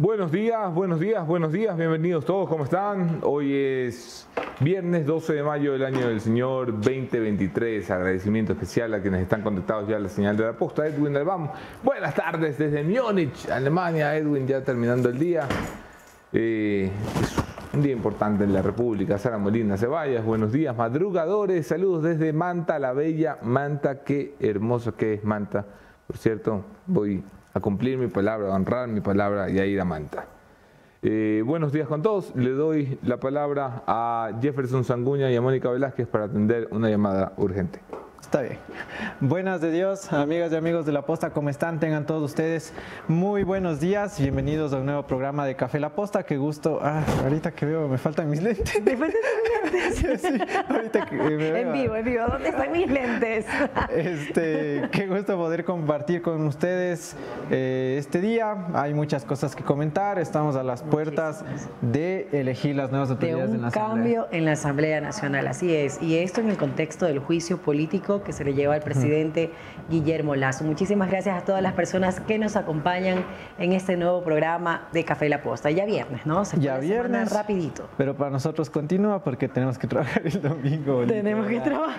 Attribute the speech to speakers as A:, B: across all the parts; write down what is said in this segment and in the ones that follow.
A: Buenos días, buenos días, buenos días, bienvenidos todos, ¿cómo están? Hoy es viernes 12 de mayo del año del Señor 2023. Agradecimiento especial a quienes están conectados ya a la señal de la posta. Edwin Albam, buenas tardes desde Múnich, Alemania. Edwin, ya terminando el día. Eh, un día importante en la República. Sara Molina Ceballos, buenos días, madrugadores. Saludos desde Manta, la bella Manta. Qué hermoso que es Manta. Por cierto, voy a cumplir mi palabra, a honrar mi palabra y a ir a Manta. Eh, buenos días con todos. Le doy la palabra a Jefferson Sanguña y a Mónica Velázquez para atender una llamada urgente.
B: Está bien. Buenas de Dios, amigas y amigos de La Posta, ¿cómo están? Tengan todos ustedes muy buenos días. Bienvenidos a un nuevo programa de Café La Posta. Qué gusto. Ah, ahorita que veo, me faltan mis lentes.
C: Me faltan mis lentes.
B: sí, ahorita que me veo.
C: En vivo, en vivo. ¿Dónde están mis lentes?
B: Este, qué gusto poder compartir con ustedes eh, este día. Hay muchas cosas que comentar. Estamos a las puertas de elegir las nuevas
C: De
B: autoridades en
C: un
B: la Asamblea.
C: cambio en la Asamblea Nacional, así es. Y esto en el contexto del juicio político que se le lleva al presidente Guillermo Lazo. Muchísimas gracias a todas las personas que nos acompañan en este nuevo programa de Café La Posta. Ya viernes, ¿no? Se
B: Ya viernes.
C: rapidito.
B: Pero para nosotros continúa porque tenemos que trabajar el domingo.
C: Tenemos que trabajar.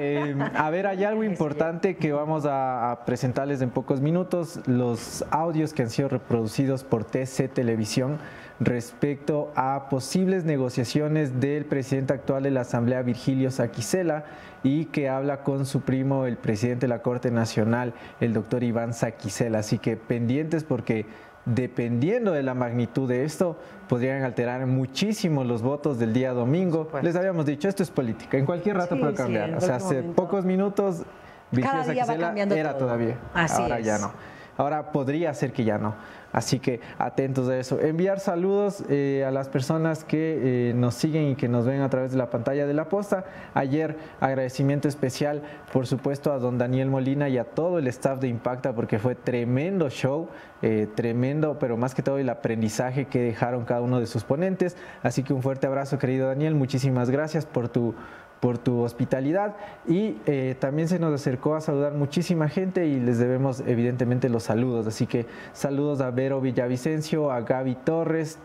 B: Eh, a ver, hay algo importante que vamos a, a presentarles en pocos minutos, los audios que han sido reproducidos por TC Televisión respecto a posibles negociaciones del presidente actual de la Asamblea, Virgilio Saquicela, y que habla con su primo, el presidente de la Corte Nacional, el doctor Iván Saquicela. Así que pendientes porque dependiendo de la magnitud de esto, podrían alterar muchísimo los votos del día domingo. Les habíamos dicho, esto es política, en cualquier rato
C: Sí,
B: puede cambiar. o sea, hace
C: momento.
B: pocos minutos, Virgilio Saquicela era
C: todo.
B: todavía.
C: Así
B: Ahora ya no. Ahora podría ser que ya no. Así que atentos a eso. Enviar saludos eh, a las personas que eh, nos siguen y que nos ven a través de la pantalla de la posta. Ayer agradecimiento especial, por supuesto, a don Daniel Molina y a todo el staff de Impacta porque fue tremendo show, eh, tremendo, pero más que todo el aprendizaje que dejaron cada uno de sus ponentes. Así que un fuerte abrazo, querido Daniel. Muchísimas gracias por tu por tu hospitalidad y eh, también se nos acercó a saludar muchísima gente y les debemos evidentemente los saludos. Así que saludos a Vero Villavicencio, a Gaby Torres,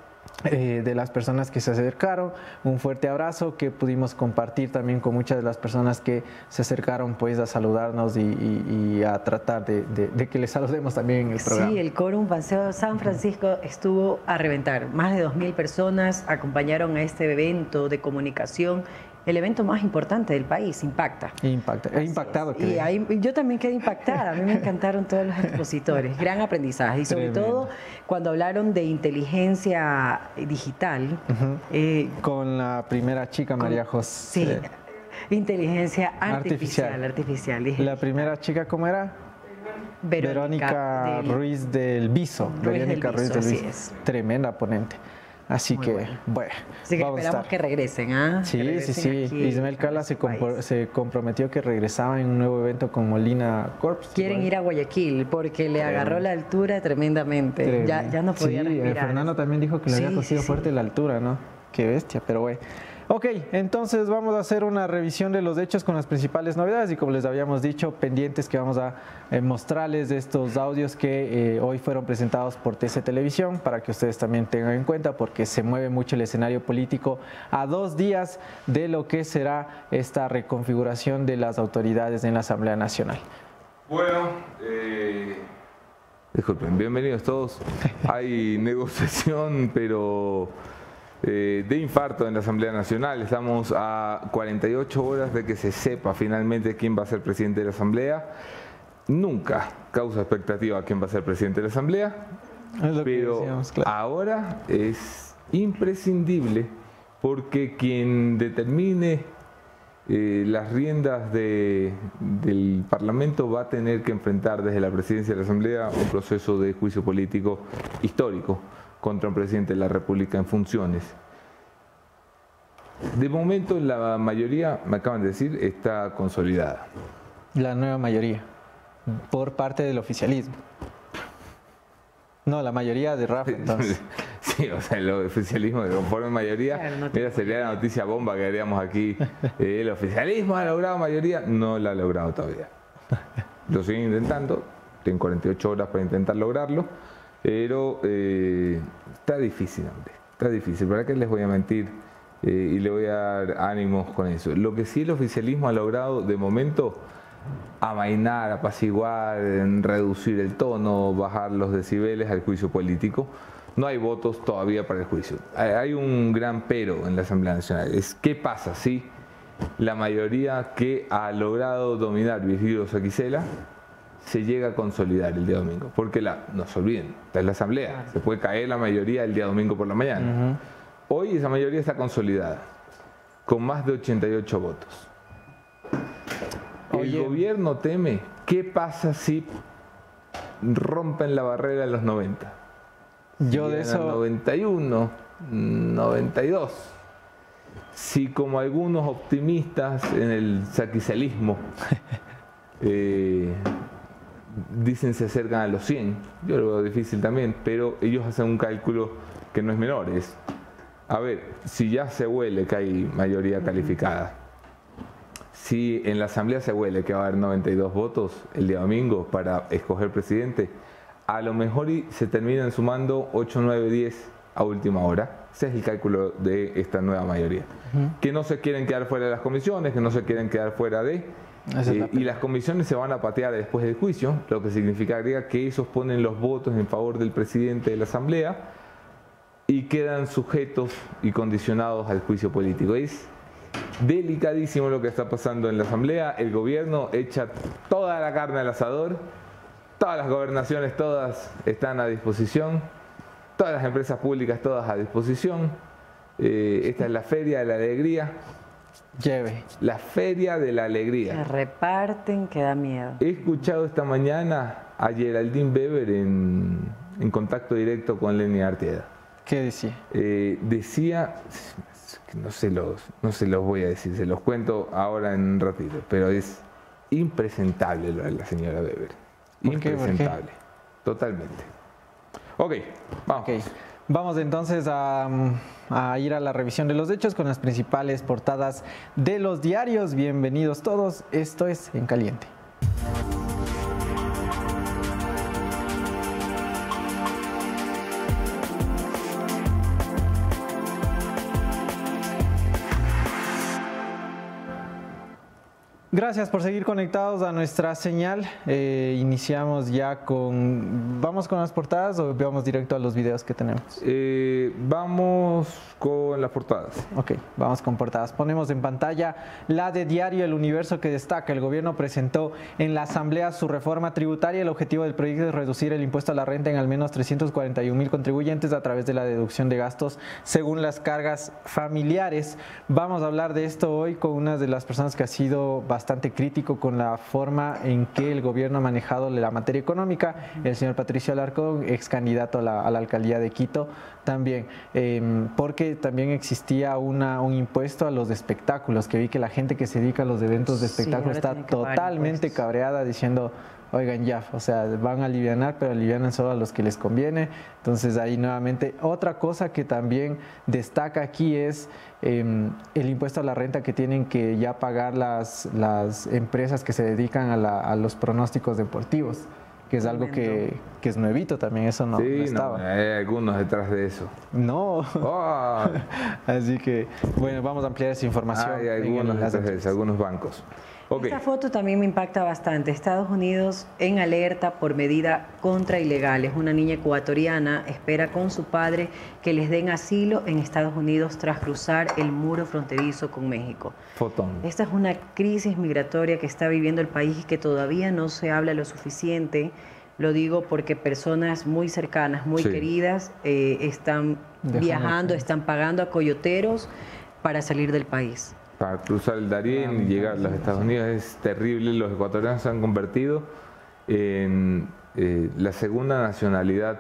B: eh, de las personas que se acercaron, un fuerte abrazo que pudimos compartir también con muchas de las personas que se acercaron pues a saludarnos y, y- y a tratar de, de- de que les saludemos también en el programa.
C: Sí, el Quórum Paseo San Francisco estuvo a reventar. Más de 2.000 personas acompañaron a este evento de comunicación, el evento más importante del país, Impacta.
B: Impacta, he impactado.
C: Y ahí, yo también quedé impactada, a mí me encantaron todos los expositores, gran aprendizaje y sobre
B: Tremendo.
C: todo cuando hablaron de inteligencia digital, eh,
B: Con la primera chica, María
C: sí,
B: José.
C: inteligencia
B: Artificial.
C: artificial, artificial, dije.
B: La primera chica, ¿cómo era? Verónica,
C: del-
B: Ruiz del Viso.
C: Ruiz del
B: Verónica Ruiz
C: Viso,
B: del
C: así
B: Viso.
C: es.
B: Tremenda ponente. Así
C: Muy
B: que,
C: bueno.
B: bueno,
C: Así que
B: vamos a
C: esperamos
B: estar.
C: que regresen, ¿ah?
B: Sí, sí,
C: regresen
B: sí. Ismael
C: a
B: Cala se,
C: nuestro
B: compro-
C: país.
B: se comprometió que regresaba en un nuevo evento con Molina Corps.
C: Quieren ir a Guayaquil porque le agarró la altura tremendamente. Ya, ya no podía
B: Sí, eh,
C: respirar.
B: Fernando también dijo que le había cogido
C: sí,
B: fuerte la altura, ¿no? Qué bestia, pero bueno. Ok, entonces vamos a hacer una revisión de los hechos con las principales novedades y como les habíamos dicho, pendientes que vamos a eh, mostrarles de estos audios que eh, hoy fueron presentados por TC Televisión para que ustedes también tengan en cuenta porque se mueve mucho el escenario político a dos días de lo que será esta reconfiguración de las autoridades en la Asamblea Nacional.
A: Bueno, eh, disculpen, bienvenidos todos. Hay negociación, pero eh, de infarto en la Asamblea Nacional. Estamos a 48 horas de que se sepa finalmente quién va a ser presidente de la Asamblea. Nunca causa expectativa quién va a ser presidente de la Asamblea, pero
B: decíamos, claro.
A: ahora es imprescindible porque quien determine eh, las riendas de- del Parlamento va a tener que enfrentar desde la presidencia de la Asamblea un proceso de juicio político histórico contra un presidente de la República en funciones. De momento la mayoría, me acaban de decir, está consolidada.
B: La nueva mayoría, por parte del oficialismo. No, la mayoría de Rafa, entonces.
A: Sí, o sea, el oficialismo de conforme mayoría,
C: Claro, no te
A: mira, sería la noticia bomba que haríamos aquí. El oficialismo ha logrado mayoría, no la ha logrado todavía. Lo siguen intentando, tienen 48 horas para intentar lograrlo. Pero eh, está difícil, hombre. Está difícil. ¿Para qué les voy a mentir? Eh, y le voy a dar ánimos con eso. Lo que sí el oficialismo ha logrado de momento amainar, apaciguar, reducir el tono, bajar los decibeles al juicio político. No hay votos todavía para el juicio. Hay un gran pero en la Asamblea Nacional. Es qué pasa si la mayoría que ha logrado dominar Virgilio Saquicela se llega a consolidar el día domingo. Porque la, no se olviden, es la Asamblea. Se puede caer la mayoría el día domingo por la mañana. Hoy esa mayoría está consolidada, con más de 88 votos. El gobierno teme, ¿qué pasa si rompen la barrera de los 90?
B: Yo de eso...
A: 91, 92. Si como algunos optimistas en el saquicelismo eh, dicen se acercan a los 100, yo lo veo difícil también, pero ellos hacen un cálculo que no es menor, es, a ver, si ya se huele que hay mayoría calificada, si en la Asamblea se huele que va a haber 92 votos el día domingo para escoger presidente, a lo mejor se terminan sumando 8, 9, 10 a última hora. Ese es el cálculo de esta nueva mayoría. Que no se quieren quedar fuera de las comisiones, que no se quieren quedar fuera de... Eh, y las comisiones se van a patear después del juicio, lo que significaría que esos ponen los votos en favor del presidente de la Asamblea y quedan sujetos y condicionados al juicio político. Es delicadísimo lo que está pasando en la Asamblea. El gobierno echa toda la carne al asador, todas las gobernaciones, todas están a disposición, todas las empresas públicas, todas a disposición. Eh, esta es la Feria de la Alegría.
B: Lleve.
A: La Feria de la Alegría.
C: Se reparten, que da miedo.
A: He escuchado esta mañana a Geraldine Weber en, contacto directo con Lenny Artieda.
B: ¿Qué decía?
A: Eh, decía, no se, los, no se los voy a decir, se los cuento ahora en un ratito, pero es impresentable lo de la señora Weber. Impresentable, totalmente. Ok, vamos.
B: Vamos entonces a, a, ir a la revisión de los hechos con las principales portadas de los diarios. Bienvenidos todos, esto es En Caliente. Gracias por seguir conectados a nuestra señal. Eh, iniciamos ya con... ¿Vamos con las portadas o vamos directo a los videos que tenemos?
A: Eh, vamos con las portadas.
B: Ok, vamos con portadas. Ponemos en pantalla la de Diario El Universo que destaca. El gobierno presentó en la Asamblea su reforma tributaria. El objetivo del proyecto es reducir el impuesto a la renta en al menos 341 mil contribuyentes a través de la deducción de gastos según las cargas familiares. Vamos a hablar de esto hoy con una de las personas que ha sido bastante bastante crítico con la forma en que el gobierno ha manejado la materia económica. El señor Patricio Alarcón, ex candidato a la, alcaldía de Quito, también, em, porque también existía una, un impuesto a los espectáculos, que vi que la gente que se dedica a los eventos de espectáculos está totalmente cabreada diciendo oigan ya, o sea, van a aliviar, pero alivianan solo a los que les conviene. Entonces ahí nuevamente, otra cosa que también destaca aquí es em, el impuesto a la renta que tienen que ya pagar las, las empresas que se dedican a, los pronósticos deportivos que es algo que, es nuevito también, eso no,
A: sí,
B: estaba.
A: No, hay algunos detrás de eso.
B: No. Oh. Así que, bueno, vamos a ampliar esa información.
A: Hay algunos detrás de eso, algunos bancos.
C: Esta foto también me impacta bastante. Estados Unidos en alerta por medida contra ilegales. Una niña ecuatoriana espera con su padre que les den asilo en Estados Unidos tras cruzar el muro fronterizo con México.
A: Fotón.
C: Esta es una crisis migratoria que está viviendo el país y que todavía no se habla lo suficiente. Lo digo porque personas muy cercanas, muy queridas, eh, están viajando, están pagando a coyoteros para salir del país
A: para cruzar el Darién y llegar a los Estados Unidos es terrible. Los ecuatorianos se han convertido en eh, la segunda nacionalidad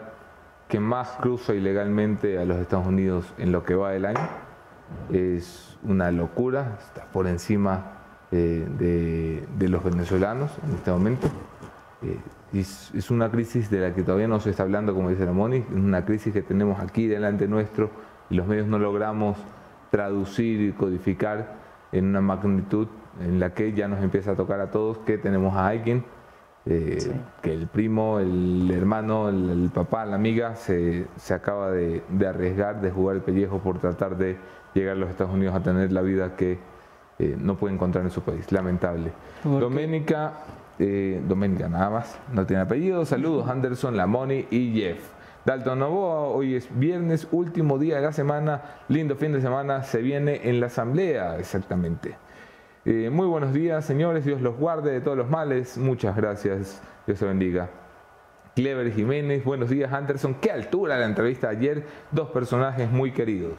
A: que más cruza ilegalmente a los Estados Unidos en lo que va del año. Es una locura, está por encima eh, de, los venezolanos en este momento. Eh, es, es, una crisis de la que todavía no se está hablando, como dice la Moni, es una crisis que tenemos aquí delante nuestro y los medios no logramos traducir y codificar en una magnitud en la que ya nos empieza a tocar a todos que tenemos a alguien eh, que el primo, el hermano, el, papá, la amiga se, acaba de, arriesgar, de jugar el pellejo por tratar de llegar a los Estados Unidos a tener la vida que eh, no puede encontrar en su país. Lamentable. Doménica, eh, Doménica nada más, no tiene apellido. Saludos Anderson, Lamoni y Jeff. Dalton Novoa, hoy es viernes, último día de la semana, lindo fin de semana, se viene en la asamblea, exactamente. Eh, muy buenos días, señores, Dios los guarde de todos los males, muchas gracias, Dios se bendiga. Clever Jiménez, buenos días Anderson, qué altura la entrevista ayer, dos personajes muy queridos.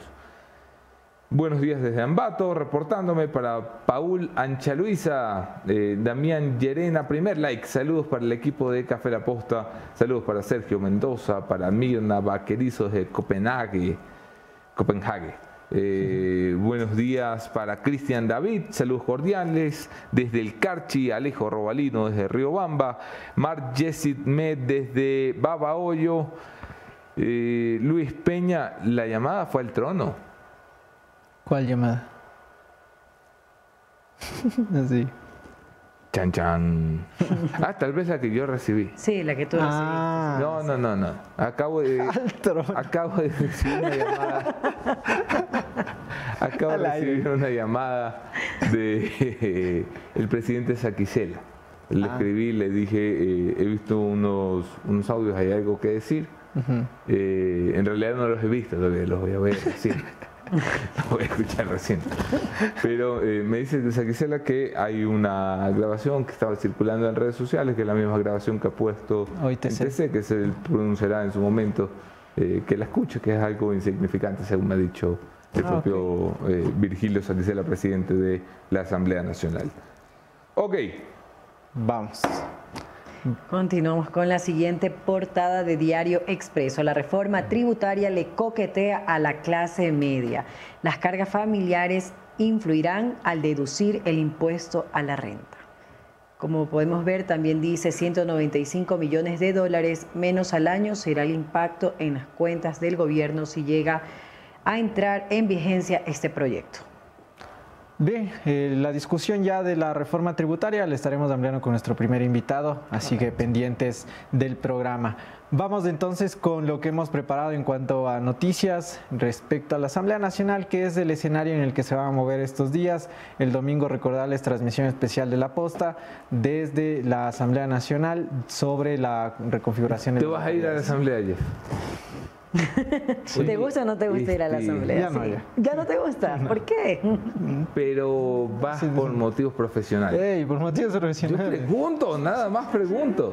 A: Buenos días desde Ambato, reportándome para Paul Anchaluisa, eh, Damián Llerena, primer like, saludos para el equipo de Café La Posta, saludos para Sergio Mendoza, para Mirna Vaquerizos de Copenhague. Copenhague. Eh, buenos días para Cristian David, saludos cordiales desde el Carchi, Alejo Robalino desde Río Bamba, Mark Jessit Med desde Babahoyo, eh, Luis Peña, la llamada fue al trono.
B: ¿Cuál llamada? Así.
A: Chan chan. Ah, tal vez la que yo recibí.
C: Sí, la que tú
A: ah, No, no, no, no. Acabo de. Acabo de recibir una llamada. acabo de recibir una llamada de el presidente Saquicela. Le ah. escribí, le dije, eh, he visto unos, unos audios, hay algo que decir. Eh, en realidad no los he visto, los voy a ver decir. Voy a escuchar recién. Pero eh, me dice Gisela que hay una grabación que estaba circulando en redes sociales, que es la misma grabación que ha puesto TC, que se pronunciará en su momento, eh, que la escuche, que es algo insignificante, según me ha dicho el ah, propio eh, Virgilio Saquicela, presidente de la Asamblea Nacional. Ok.
B: Vamos.
C: Continuamos con la siguiente portada de Diario Expreso. La reforma tributaria le coquetea a la clase media. Las cargas familiares influirán al deducir el impuesto a la renta. Como podemos ver, también dice 195 millones de dólares menos al año será el impacto en las cuentas del gobierno si llega a entrar en vigencia este proyecto.
B: Bien, eh, la discusión ya de la reforma tributaria la estaremos ampliando con nuestro primer invitado, así que pendientes del programa. Vamos entonces con lo que hemos preparado en cuanto a noticias respecto a la Asamblea Nacional, que es el escenario en el que se van a mover estos días. El domingo, recordarles, transmisión especial de la posta desde la Asamblea Nacional sobre la reconfiguración.
A: ¿Te vas a ir a la Asamblea, Jeff?
C: ¿Te gusta o no te gusta ir a la este, asamblea?
B: Ya no,
C: ya. no te gusta? ¿Por qué?
A: Pero vas por motivos profesionales.
B: Ey, por motivos profesionales.
A: Yo pregunto, nada más pregunto.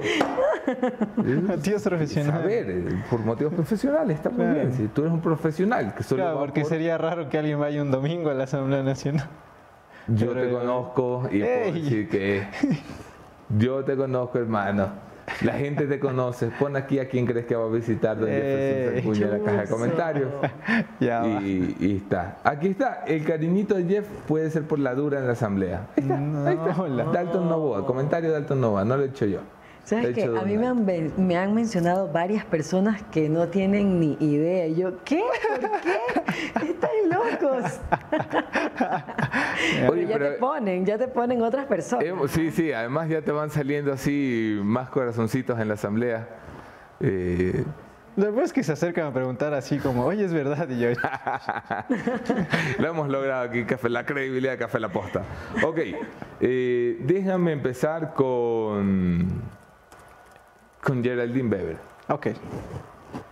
B: motivos profesionales.
A: A ver, por motivos profesionales, está muy bien. Si tú eres un profesional que solo
B: Claro, porque sería raro que alguien vaya un domingo a la Asamblea Nacional.
A: Yo te conozco y puedo decir que yo te conozco, hermano. La gente te conoce. Pon aquí a quién crees que va a visitar Don Jefferson en la caja de comentarios. y, está. Aquí está. El cariñito de Jeff puede ser por la dura en la asamblea. Ahí está. ahí está. Dalton Novoa. Comentario de Dalton Novoa. No lo he hecho yo.
C: ¿Sabes qué? A mí me han, me han, mencionado varias personas que no tienen ni idea. Y yo, ¿qué? ¿Por qué? Están locos. Oye, ya te ponen, ya te ponen otras personas.
A: sí, sí, además ya te van saliendo así más corazoncitos en la asamblea.
B: Eh, Después que se acercan a preguntar así como, oye, es verdad, y yo...
A: Lo hemos logrado aquí, café, la credibilidad de Café La Posta. Ok, eh, déjame empezar con con Geraldine Weber.
B: Ok.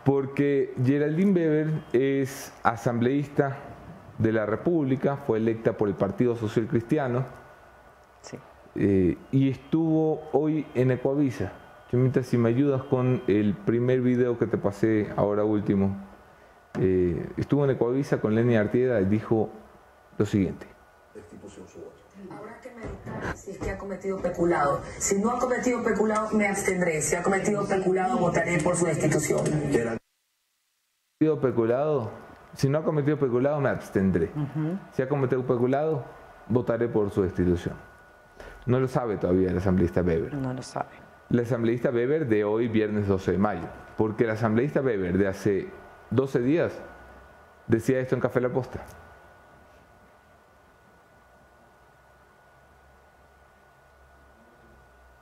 A: Porque Geraldine Weber es asambleísta de la República, fue electa por el Partido Social Cristiano sí. Eh, y estuvo hoy en Ecuavisa. Chumita, si me ayudas con el primer video que te pasé ahora último. Eh, estuvo en Ecuavisa con Lenny Artieda y dijo lo siguiente
D: si es que ha cometido peculado. Si no ha cometido peculado, me abstendré. Si ha cometido peculado, votaré por su destitución.
A: peculado? Si no ha cometido peculado, me abstendré. Si ha cometido peculado, votaré por su destitución. No lo sabe todavía el asambleísta Weber.
C: No lo sabe.
A: El asambleísta Weber de hoy, viernes 12 de mayo. Porque el asambleísta Weber de hace 12 días decía esto en Café La Posta.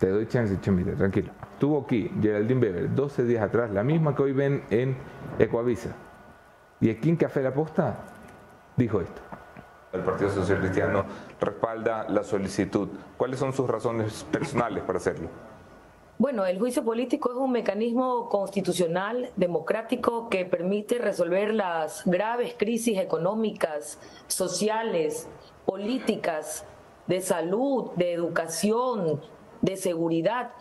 A: Te doy chance, Chemita, tranquilo. Tuvo aquí Geraldine Weber 12 días atrás, la misma que hoy ven en Ecoavisa. Y aquí en Café La Posta dijo esto. El Partido Social Cristiano respalda la solicitud. ¿Cuáles son sus razones personales para hacerlo?
E: Bueno, el juicio político es un mecanismo constitucional, democrático, que permite resolver las graves crisis económicas, sociales, políticas, de salud, de educación, de seguridad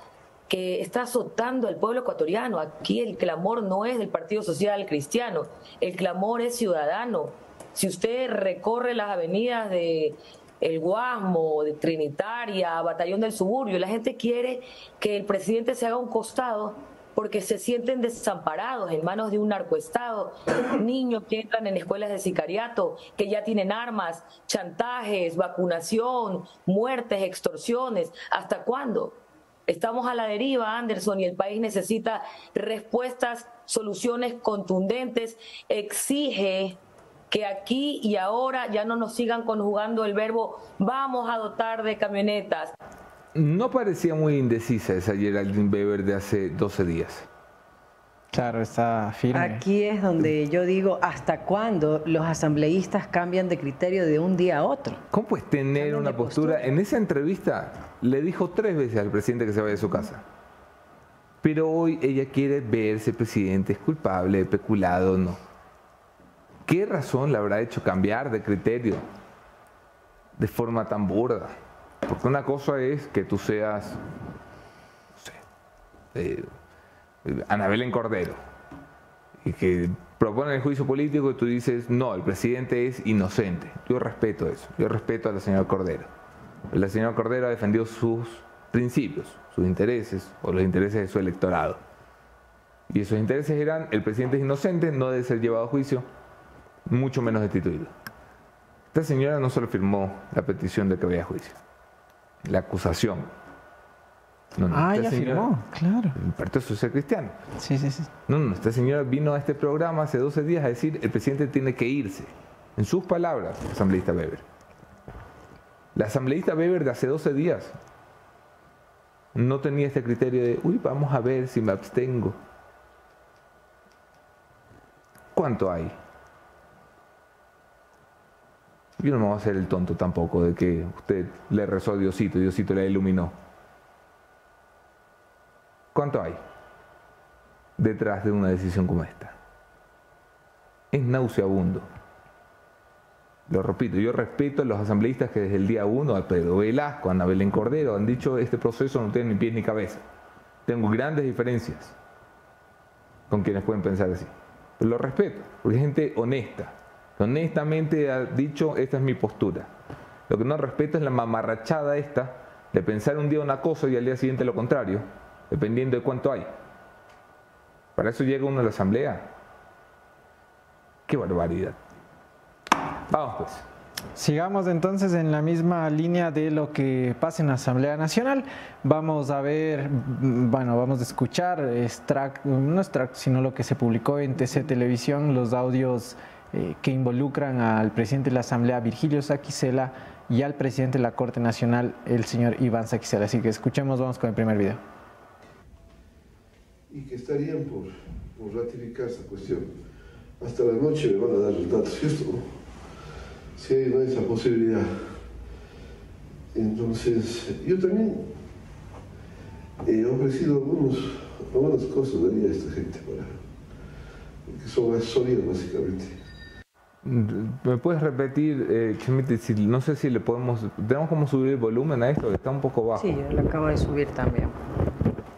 E: que está azotando al pueblo ecuatoriano. Aquí el clamor no es del Partido Social Cristiano, el clamor es ciudadano. Si usted recorre las avenidas de el Guasmo, de Trinitaria, Batallón del Suburbio, la gente quiere que el presidente se haga un costado porque se sienten desamparados en manos de un narcoestado, niños que entran en escuelas de sicariato, que ya tienen armas, chantajes, vacunación, muertes, extorsiones. ¿Hasta cuándo? Estamos a la deriva, Anderson, y el país necesita respuestas, soluciones contundentes, exige que aquí y ahora ya no nos sigan conjugando el verbo vamos a dotar de camionetas.
A: No parecía muy indecisa esa Geraldine Weber de hace 12 días.
B: Claro, está firme.
C: Aquí es donde yo digo, ¿hasta cuándo los asambleístas cambian de criterio de un día a otro?
A: ¿Cómo puedes tener una postura? En esa entrevista le dijo tres veces al presidente que se vaya de su casa. Pero hoy ella quiere ver si el presidente es culpable, peculado o no. ¿Qué razón le habrá hecho cambiar de criterio de forma tan burda? Porque una cosa es que tú seas, no sé, eh, Anabel en Cordero, y que proponen el juicio político y tú dices, no, el presidente es inocente. Yo respeto eso, yo respeto a la señora Cordero. La señora Cordero ha defendido sus principios, sus intereses o los intereses de su electorado. Y esos intereses eran, el presidente es inocente, no debe ser llevado a juicio, mucho menos destituido. Esta señora no solo firmó la petición de que vaya a juicio, la acusación.
B: No, no, ah, ya firmó, claro.
A: El Partido Social Cristiano.
B: Sí, sí, sí.
A: No, no, esta señora vino a este programa hace 12 días a decir el presidente tiene que irse. En sus palabras, asambleísta Weber. La asambleísta Weber de hace 12 días no tenía este criterio de, uy, vamos a ver si me abstengo. ¿Cuánto hay? Yo no me voy a hacer el tonto tampoco de que usted le rezó a Diosito Diosito le iluminó. ¿Cuánto hay detrás de una decisión como esta? Es nauseabundo. Lo repito, yo respeto a los asambleístas que desde el día uno, a Pedro Velasco, a Ana Belén Cordero, han dicho este proceso no tiene ni pies ni cabeza. Tengo grandes diferencias con quienes pueden pensar así. Pero lo respeto, porque es gente honesta, honestamente ha dicho, esta es mi postura. Lo que no respeto es la mamarrachada esta de pensar un día una cosa y al día siguiente lo contrario, dependiendo de cuánto hay. Para eso llega uno a la asamblea. Qué barbaridad. Vamos pues.
B: Sigamos entonces en la misma línea de lo que pasa en la Asamblea Nacional. Vamos a ver, bueno, vamos a escuchar, extract, no extract, sino lo que se publicó en TC Televisión, los audios eh, que involucran al presidente de la Asamblea, Virgilio Saquicela, y al presidente de la Corte Nacional, el señor Iván Saquicela. Así que escuchemos, vamos con el primer video.
F: Y que estarían por, ratificar esta cuestión. Hasta la noche me van a dar los datos, ¿cierto? Si hay esa posibilidad. Entonces, yo también he ofrecido algunos, algunas cosas a esta gente para, porque son asesorías básicamente.
A: ¿Me puedes repetir, eh, no sé si le podemos, tenemos como subir el volumen a esto, que está un poco bajo.
C: Sí, yo lo acabo de subir también.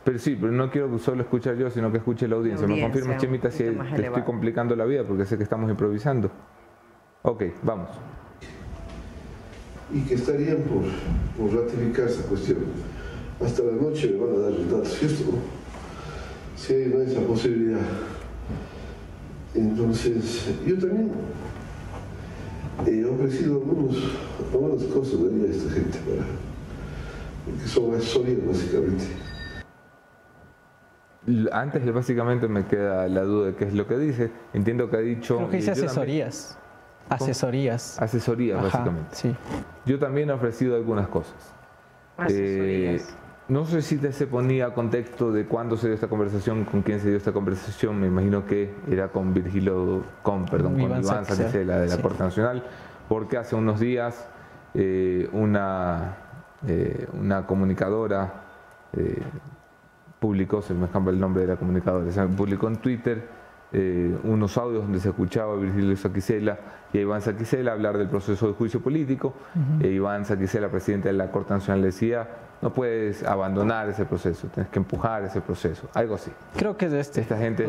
A: Pero sí, pero no quiero solo escuchar yo, sino que escuche la audiencia. ¿Me confirma, Chemita, si te estoy complicando la vida? Porque sé que estamos improvisando. Ok, vamos.
F: Y que estarían por, por ratificar esa cuestión. Hasta la noche me van a dar los datos, ¿cierto? Si hay esa posibilidad. Entonces, yo también he ofrecido algunos, algunas cosas a esta gente para, porque son asesorías básicamente.
A: Antes básicamente me queda la duda de qué es lo que dice. Entiendo que ha dicho...
B: Creo que dice asesorías. Asesorías.
A: Asesorías, básicamente.
B: Sí.
A: Yo también he ofrecido algunas cosas.
C: Asesorías. Eh,
A: no sé si te se ponía contexto de cuándo se dio esta conversación, con quién se dio esta conversación. Me imagino que era con Virgilio, con, perdón, con Iván, Iván Saquicela de la Corte Nacional, porque hace unos días eh, una, eh, una comunicadora eh, publicó, se me escapa el nombre de la comunicadora, se publicó en Twitter unos audios donde se escuchaba a Virgilio Saquicela y a Iván Saquicela hablar del proceso de juicio político. e Iván Saquicela, presidente de la Corte Nacional, decía no puedes abandonar ese proceso, tienes que empujar ese proceso, algo así.
B: Creo que es de este.
A: Esta gente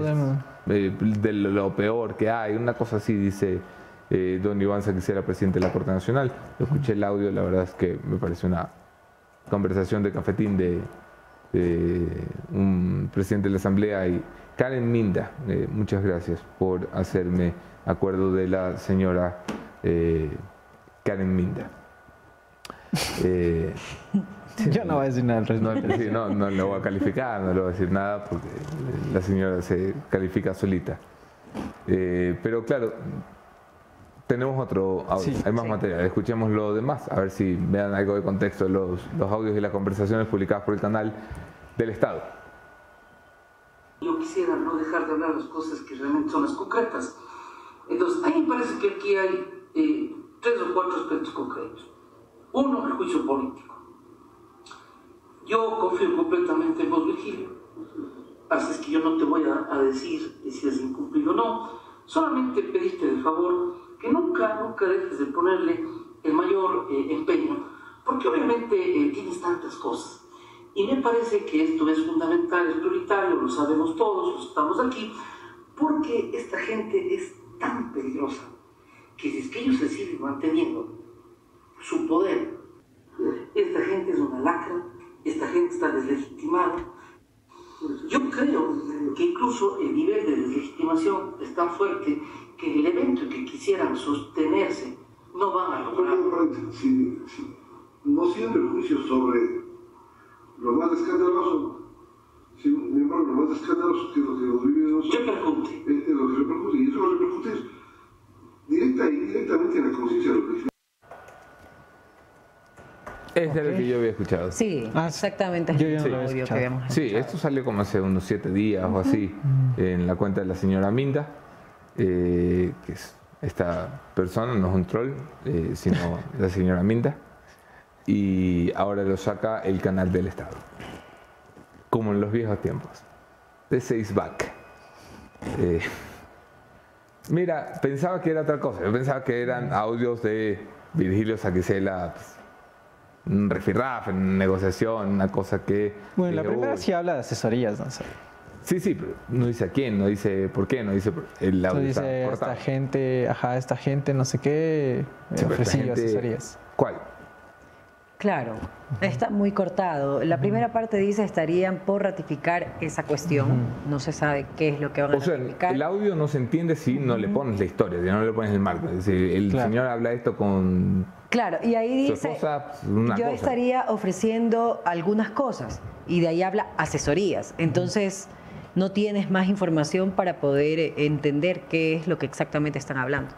A: eh, de lo peor que hay, una cosa así dice eh, don Iván Saquicera, presidente de la Corte Nacional. Yo escuché el audio, la verdad es que me parece una conversación de cafetín de, un presidente de la Asamblea y Karen Minda, eh, muchas gracias por hacerme acuerdo de la señora Karen Minda.
B: Yo no voy a decir nada al respecto.
A: No, no, le voy a calificar, no le voy a decir nada porque la señora se califica solita. Eh, pero claro, tenemos otro audio, hay más material, escuchemos lo demás, a ver si vean algo de contexto los, los audios y las conversaciones publicadas por el canal del Estado.
G: Yo quisiera no dejar de hablar las cosas que realmente son las concretas. Entonces, a mí me parece que aquí hay eh, tres o cuatro aspectos concretos. Uno, el juicio político. Yo confío completamente en vos, Virgilio. Así es que yo no te voy a, decir si has incumplido o no. Solamente pediste de favor que nunca, nunca dejes de ponerle el mayor eh, empeño, porque obviamente eh, tienes tantas cosas. Y me parece que esto es fundamental, es prioritario, lo sabemos todos, estamos aquí, porque esta gente es tan peligrosa que si es que ellos se siguen manteniendo su poder, esta gente es una lacra esta gente está deslegitimada. Yo creo que incluso el nivel de deslegitimación es tan fuerte que el evento que quisieran sostenerse no van a lograr.
F: No siempre el juicio sobre lo más escandaloso, sin embargo, lo más escandaloso que lo que los vive
G: ¿Qué repercute?
F: Es, lo que repercute, y eso lo repercute directa y directamente en la conciencia de los
A: es de lo que yo había escuchado.
C: Sí, ah, exactamente.
B: Yo ya sí. Que
A: sí, esto salió como hace unos siete días o así en la cuenta de la señora Minda, eh, que es esta persona, no es un troll, eh, sino la señora Minda. Y ahora lo saca el canal del Estado. Como en los viejos tiempos. De seis back. Eh, mira, pensaba que era otra cosa. Yo pensaba que eran audios de Virgilio Saquicela. Pues, un refirraf, en negociación, una cosa que...
B: Bueno, la primera sí habla de asesorías, no sé.
A: Sí, sí, pero no dice a quién, no dice por qué, no dice el
B: audio no dice esta gente, ajá, esta gente, no sé qué, sí, ofreció asesorías.
A: ¿Cuál?
C: Claro, está muy cortado. La primera parte dice estarían por ratificar esa cuestión. No se sabe qué es lo que van a o sea,
A: El audio no se entiende si no le pones la historia, si no le pones el marco. Es decir, el señor habla esto con
C: Claro, y ahí dice, yo estaría ofreciendo algunas cosas y de ahí habla asesorías. Entonces, no tienes más información para poder eh, entender qué es lo que exactamente están hablando.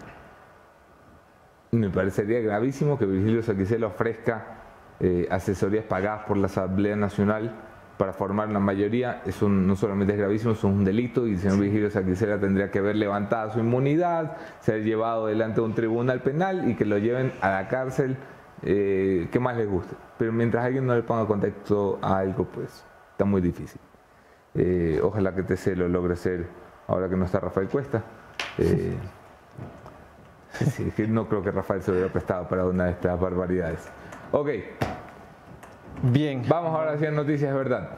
A: Me parecería gravísimo que Virgilio Saquicela ofrezca eh, asesorías pagadas por la Asamblea Nacional para formar la mayoría, eso no solamente es gravísimo, eso es un delito y el señor Vigilio Saquicera tendría que haber levantado su inmunidad, ser llevado delante de un tribunal penal y que lo lleven a la cárcel, eh, que más les guste. Pero mientras alguien no le ponga contexto a algo, pues está muy difícil. Eh, ojalá que TC lo logre ser ahora que no está Rafael Cuesta. Eh, no creo que Rafael se hubiera prestado para una de estas barbaridades. Ok.
B: Bien.
A: Vamos ahora a hacer noticias, ¿verdad?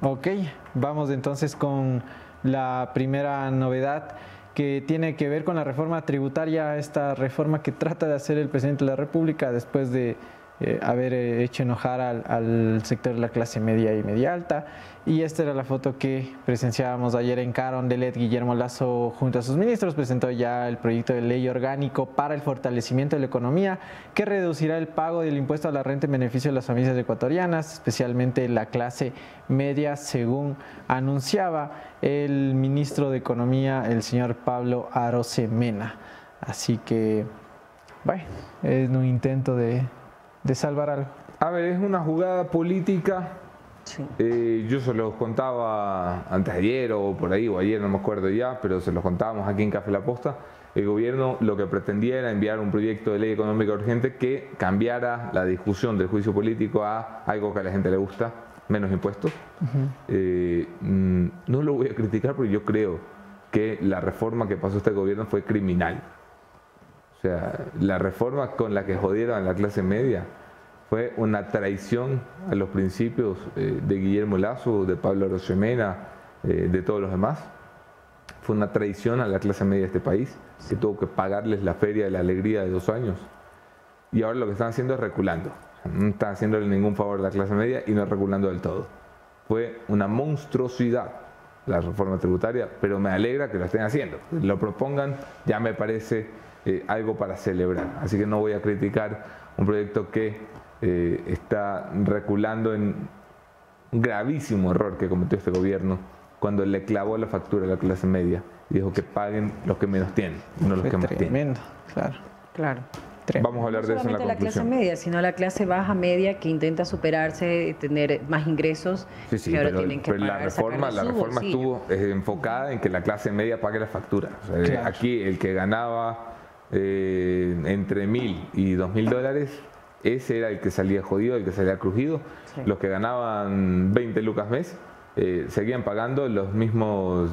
B: Ok, vamos entonces con la primera novedad que tiene que ver con la reforma tributaria, esta reforma que trata de hacer el presidente de la República después de eh, haber eh, hecho enojar al, sector de la clase media y media alta. Y esta era la foto que presenciábamos ayer en Carondelet. Guillermo Lazo, junto a sus ministros, presentó ya el proyecto de ley orgánico para el fortalecimiento de la economía que reducirá el pago del impuesto a la renta en beneficio de las familias ecuatorianas, especialmente la clase media, según anunciaba el ministro de Economía, el señor Pablo Arosemena. Así que, bueno, es un intento de de salvar algo.
A: A ver, es una jugada política Eh, yo se los contaba antes de ayer o por ahí, o ayer, no me acuerdo ya, pero se los contábamos aquí en Café La Posta. El gobierno lo que pretendía era enviar un proyecto de ley económica urgente que cambiara la discusión del juicio político a algo que a la gente le gusta, menos impuestos. Eh, mm, no lo voy a criticar porque yo creo que la reforma que pasó este gobierno fue criminal. O sea, la reforma con la que jodieron a la clase media fue una traición a los principios eh, de Guillermo Lazo, de Pablo Rosemena, eh, de todos los demás. Fue una traición a la clase media de este país, que tuvo que pagarles la feria de la alegría de dos años. Y ahora lo que están haciendo es reculando. No están haciéndole ningún favor a la clase media y no reculando del todo. Fue una monstruosidad la reforma tributaria, pero me alegra que lo estén haciendo. Lo propongan, ya me parece eh, algo para celebrar. Así que no voy a criticar un proyecto que eh, está reculando en un gravísimo error que cometió este gobierno cuando le clavó la factura a la clase media y dijo que paguen los que menos tienen, no los que más tienen.
B: claro.
C: Claro.
A: Vamos a hablar de eso en la,
C: la clase media, sino la clase baja media que intenta superarse, tener más ingresos
A: sí, sí, pero, la reforma, la reforma estuvo enfocada en que la clase media pague la factura. Aquí el que ganaba eh, entre mil y dos mil dólares ese era el que salía jodido, el que salía crujido. Los que ganaban 20 lucas mes eh, seguían pagando los mismos...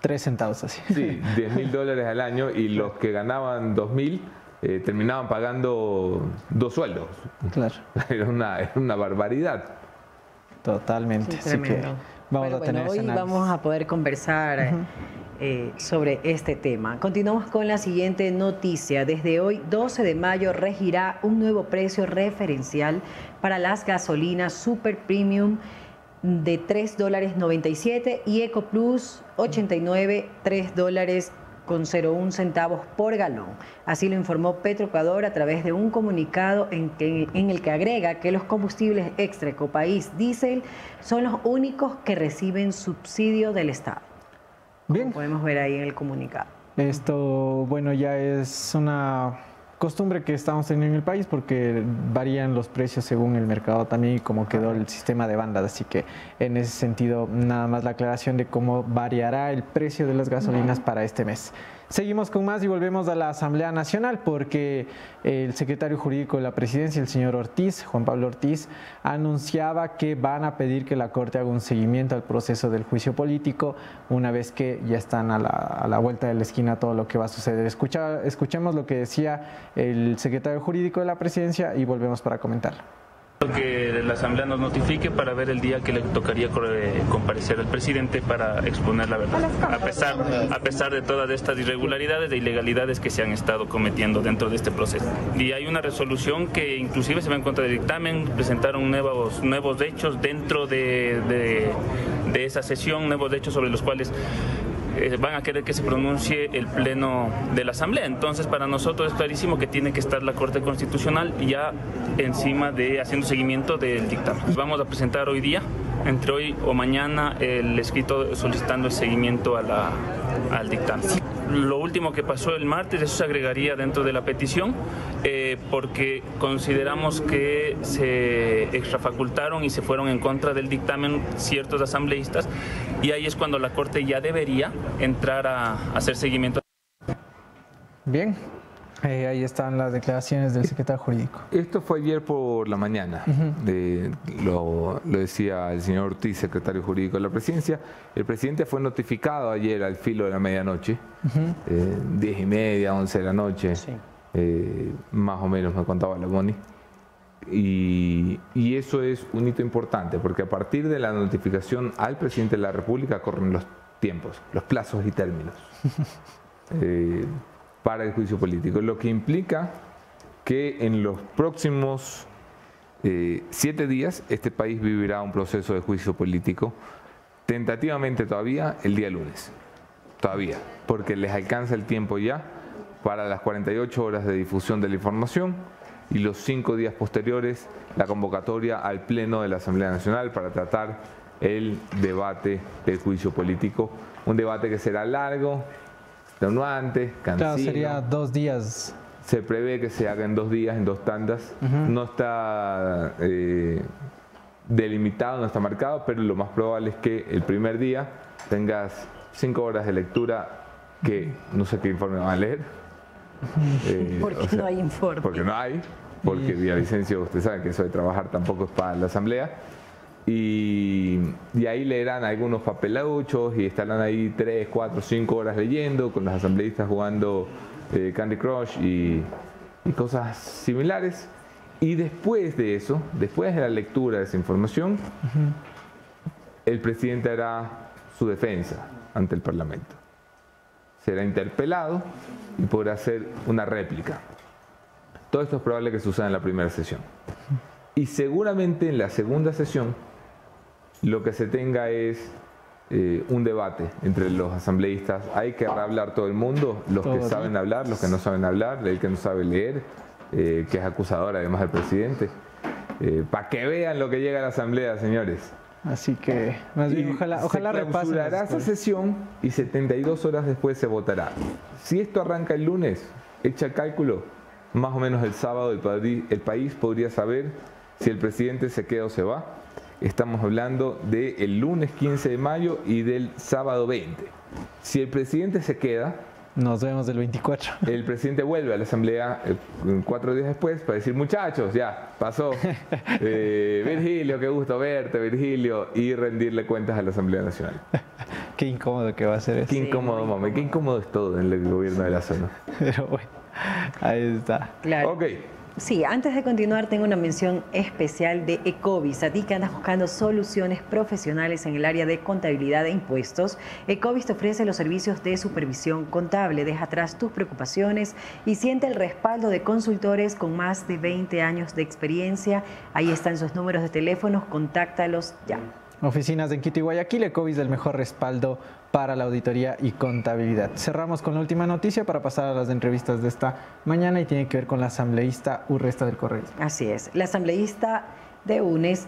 B: 3 centavos así.
A: Sí, 10 mil dólares al año y los que ganaban 2 mil eh, terminaban pagando dos sueldos.
B: Claro.
A: Era una, una barbaridad.
B: Totalmente. Así que vamos a tener
C: hoy vamos a poder conversar. Eh, sobre este tema. Continuamos con la siguiente noticia. Desde hoy, 12 de mayo, regirá un nuevo precio referencial para las gasolinas Super Premium de 3 dólares 97 y Eco Plus 89, 3 dólares con 0,1 centavos por galón. Así lo informó Petroecuador a través de un comunicado en, en el que agrega que los combustibles extra Ecopaís Diesel son los únicos que reciben subsidio del Estado. Bien. podemos ver ahí en el comunicado.
B: Esto, bueno, ya es una costumbre que estamos teniendo en el país porque varían los precios según el mercado también y cómo quedó el sistema de bandas. Así que en ese sentido, nada más la aclaración de cómo variará el precio de las gasolinas para este mes. Seguimos con más y volvemos a la Asamblea Nacional porque el secretario jurídico de la presidencia, el señor Ortiz, Juan Pablo Ortiz, anunciaba que van a pedir que la Corte haga un seguimiento al proceso del juicio político una vez que ya están a la, vuelta de la esquina todo lo que va a suceder. escuchemos lo que decía el secretario jurídico de la presidencia y volvemos para comentar
H: que la Asamblea nos notifique para ver el día que le tocaría eh, comparecer al presidente para exponer la verdad, a pesar, a pesar de todas estas irregularidades e ilegalidades que se han estado cometiendo dentro de este proceso. Y hay una resolución que inclusive se va en contra del dictamen, presentaron nuevos, nuevos hechos dentro de, de, de esa sesión, nuevos hechos sobre los cuales eh, van a querer que se pronuncie el Pleno de la Asamblea. Entonces, para nosotros es clarísimo que tiene que estar la Corte Constitucional ya encima de haciendo seguimiento del dictamen. Vamos a presentar hoy día, entre hoy o mañana, el escrito solicitando el seguimiento a la, al dictamen. Lo último que pasó el martes, eso se agregaría dentro de la petición, eh, porque consideramos que se extrafacultaron y se fueron en contra del dictamen ciertos asambleístas, y ahí es cuando la Corte ya debería entrar a, hacer seguimiento.
B: Bien, eh, ahí están las declaraciones del secretario jurídico.
A: Esto fue ayer por la mañana, lo, decía el señor Ortiz, secretario jurídico de la presidencia. El presidente fue notificado ayer al filo de la medianoche, eh, diez y media, once de la noche, eh, más o menos me contaba la Moni. Y, y, eso es un hito importante, porque a partir de la notificación al presidente de la República corren los tiempos, los plazos y términos para el juicio político, lo que implica que en los próximos eh, siete días este país vivirá un proceso de juicio político, tentativamente todavía el día lunes, todavía, porque les alcanza el tiempo ya para las 48 horas de difusión de la información y los cinco días posteriores la convocatoria al Pleno de la Asamblea Nacional para tratar el debate del juicio político, un debate que será largo, extenuante, cansino. Claro,
B: sería dos días.
A: Se prevé que se haga en dos días, en dos tandas. No está eh, delimitado, no está marcado, pero lo más probable es que el primer día tengas cinco horas de lectura que no sé qué informe van a leer.
C: Eh, porque no hay informe.
A: Porque no hay, porque Villavicencio, usted sabe que eso de trabajar tampoco es para la asamblea. Y, ahí leerán algunos papeluchos y estarán ahí tres, cuatro, cinco horas leyendo, con los asambleístas jugando eh, Candy Crush y, cosas similares. Y después de eso, después de la lectura de esa información, el presidente hará su defensa ante el Parlamento. Será interpelado y podrá hacer una réplica. Todo esto es probable que suceda en la primera sesión. Y seguramente en la segunda sesión lo que se tenga es eh, un debate entre los asambleístas. Hay que hablar todo el mundo, los que saben hablar, los que no saben hablar, el que no sabe leer, eh, que es acusador además del presidente. Eh, para que vean lo que llega a la asamblea, señores.
B: Así que, más bien, ojalá, ojalá
A: se esa sesión y 72 horas después se votará. Si esto arranca el lunes, echa cálculo, más o menos el sábado el, el país podría saber si el presidente se queda o se va Estamos hablando del lunes 15 de mayo y del sábado 20. Si el presidente se queda,
B: nos vemos del 24.
A: El presidente vuelve a la asamblea eh, cuatro días después para decir, muchachos, ya, pasó. Eh, Virgilio, qué gusto verte, Virgilio, y rendirle cuentas a la Asamblea Nacional.
B: qué incómodo que va a ser eso.
A: Qué incómodo, mami, qué incómodo es todo en el gobierno de la zona.
B: Pero bueno, ahí está.
C: Claro. Ok. Sí, antes de continuar tengo una mención especial de Ecovis. A ti que andas buscando soluciones profesionales en el área de contabilidad e impuestos, Ecovis te ofrece los servicios de supervisión contable. Deja atrás tus preocupaciones y siente el respaldo de consultores con más de 20 años de experiencia. Ahí están sus números de teléfono, contáctalos ya.
B: Oficinas de Quito y Guayaquil, Ecovis del mejor respaldo para la auditoría y contabilidad. Cerramos con la última noticia para pasar a las entrevistas de esta mañana y tiene que ver con la asambleísta Urresta del Correo.
C: Así es, la asambleísta de UNES,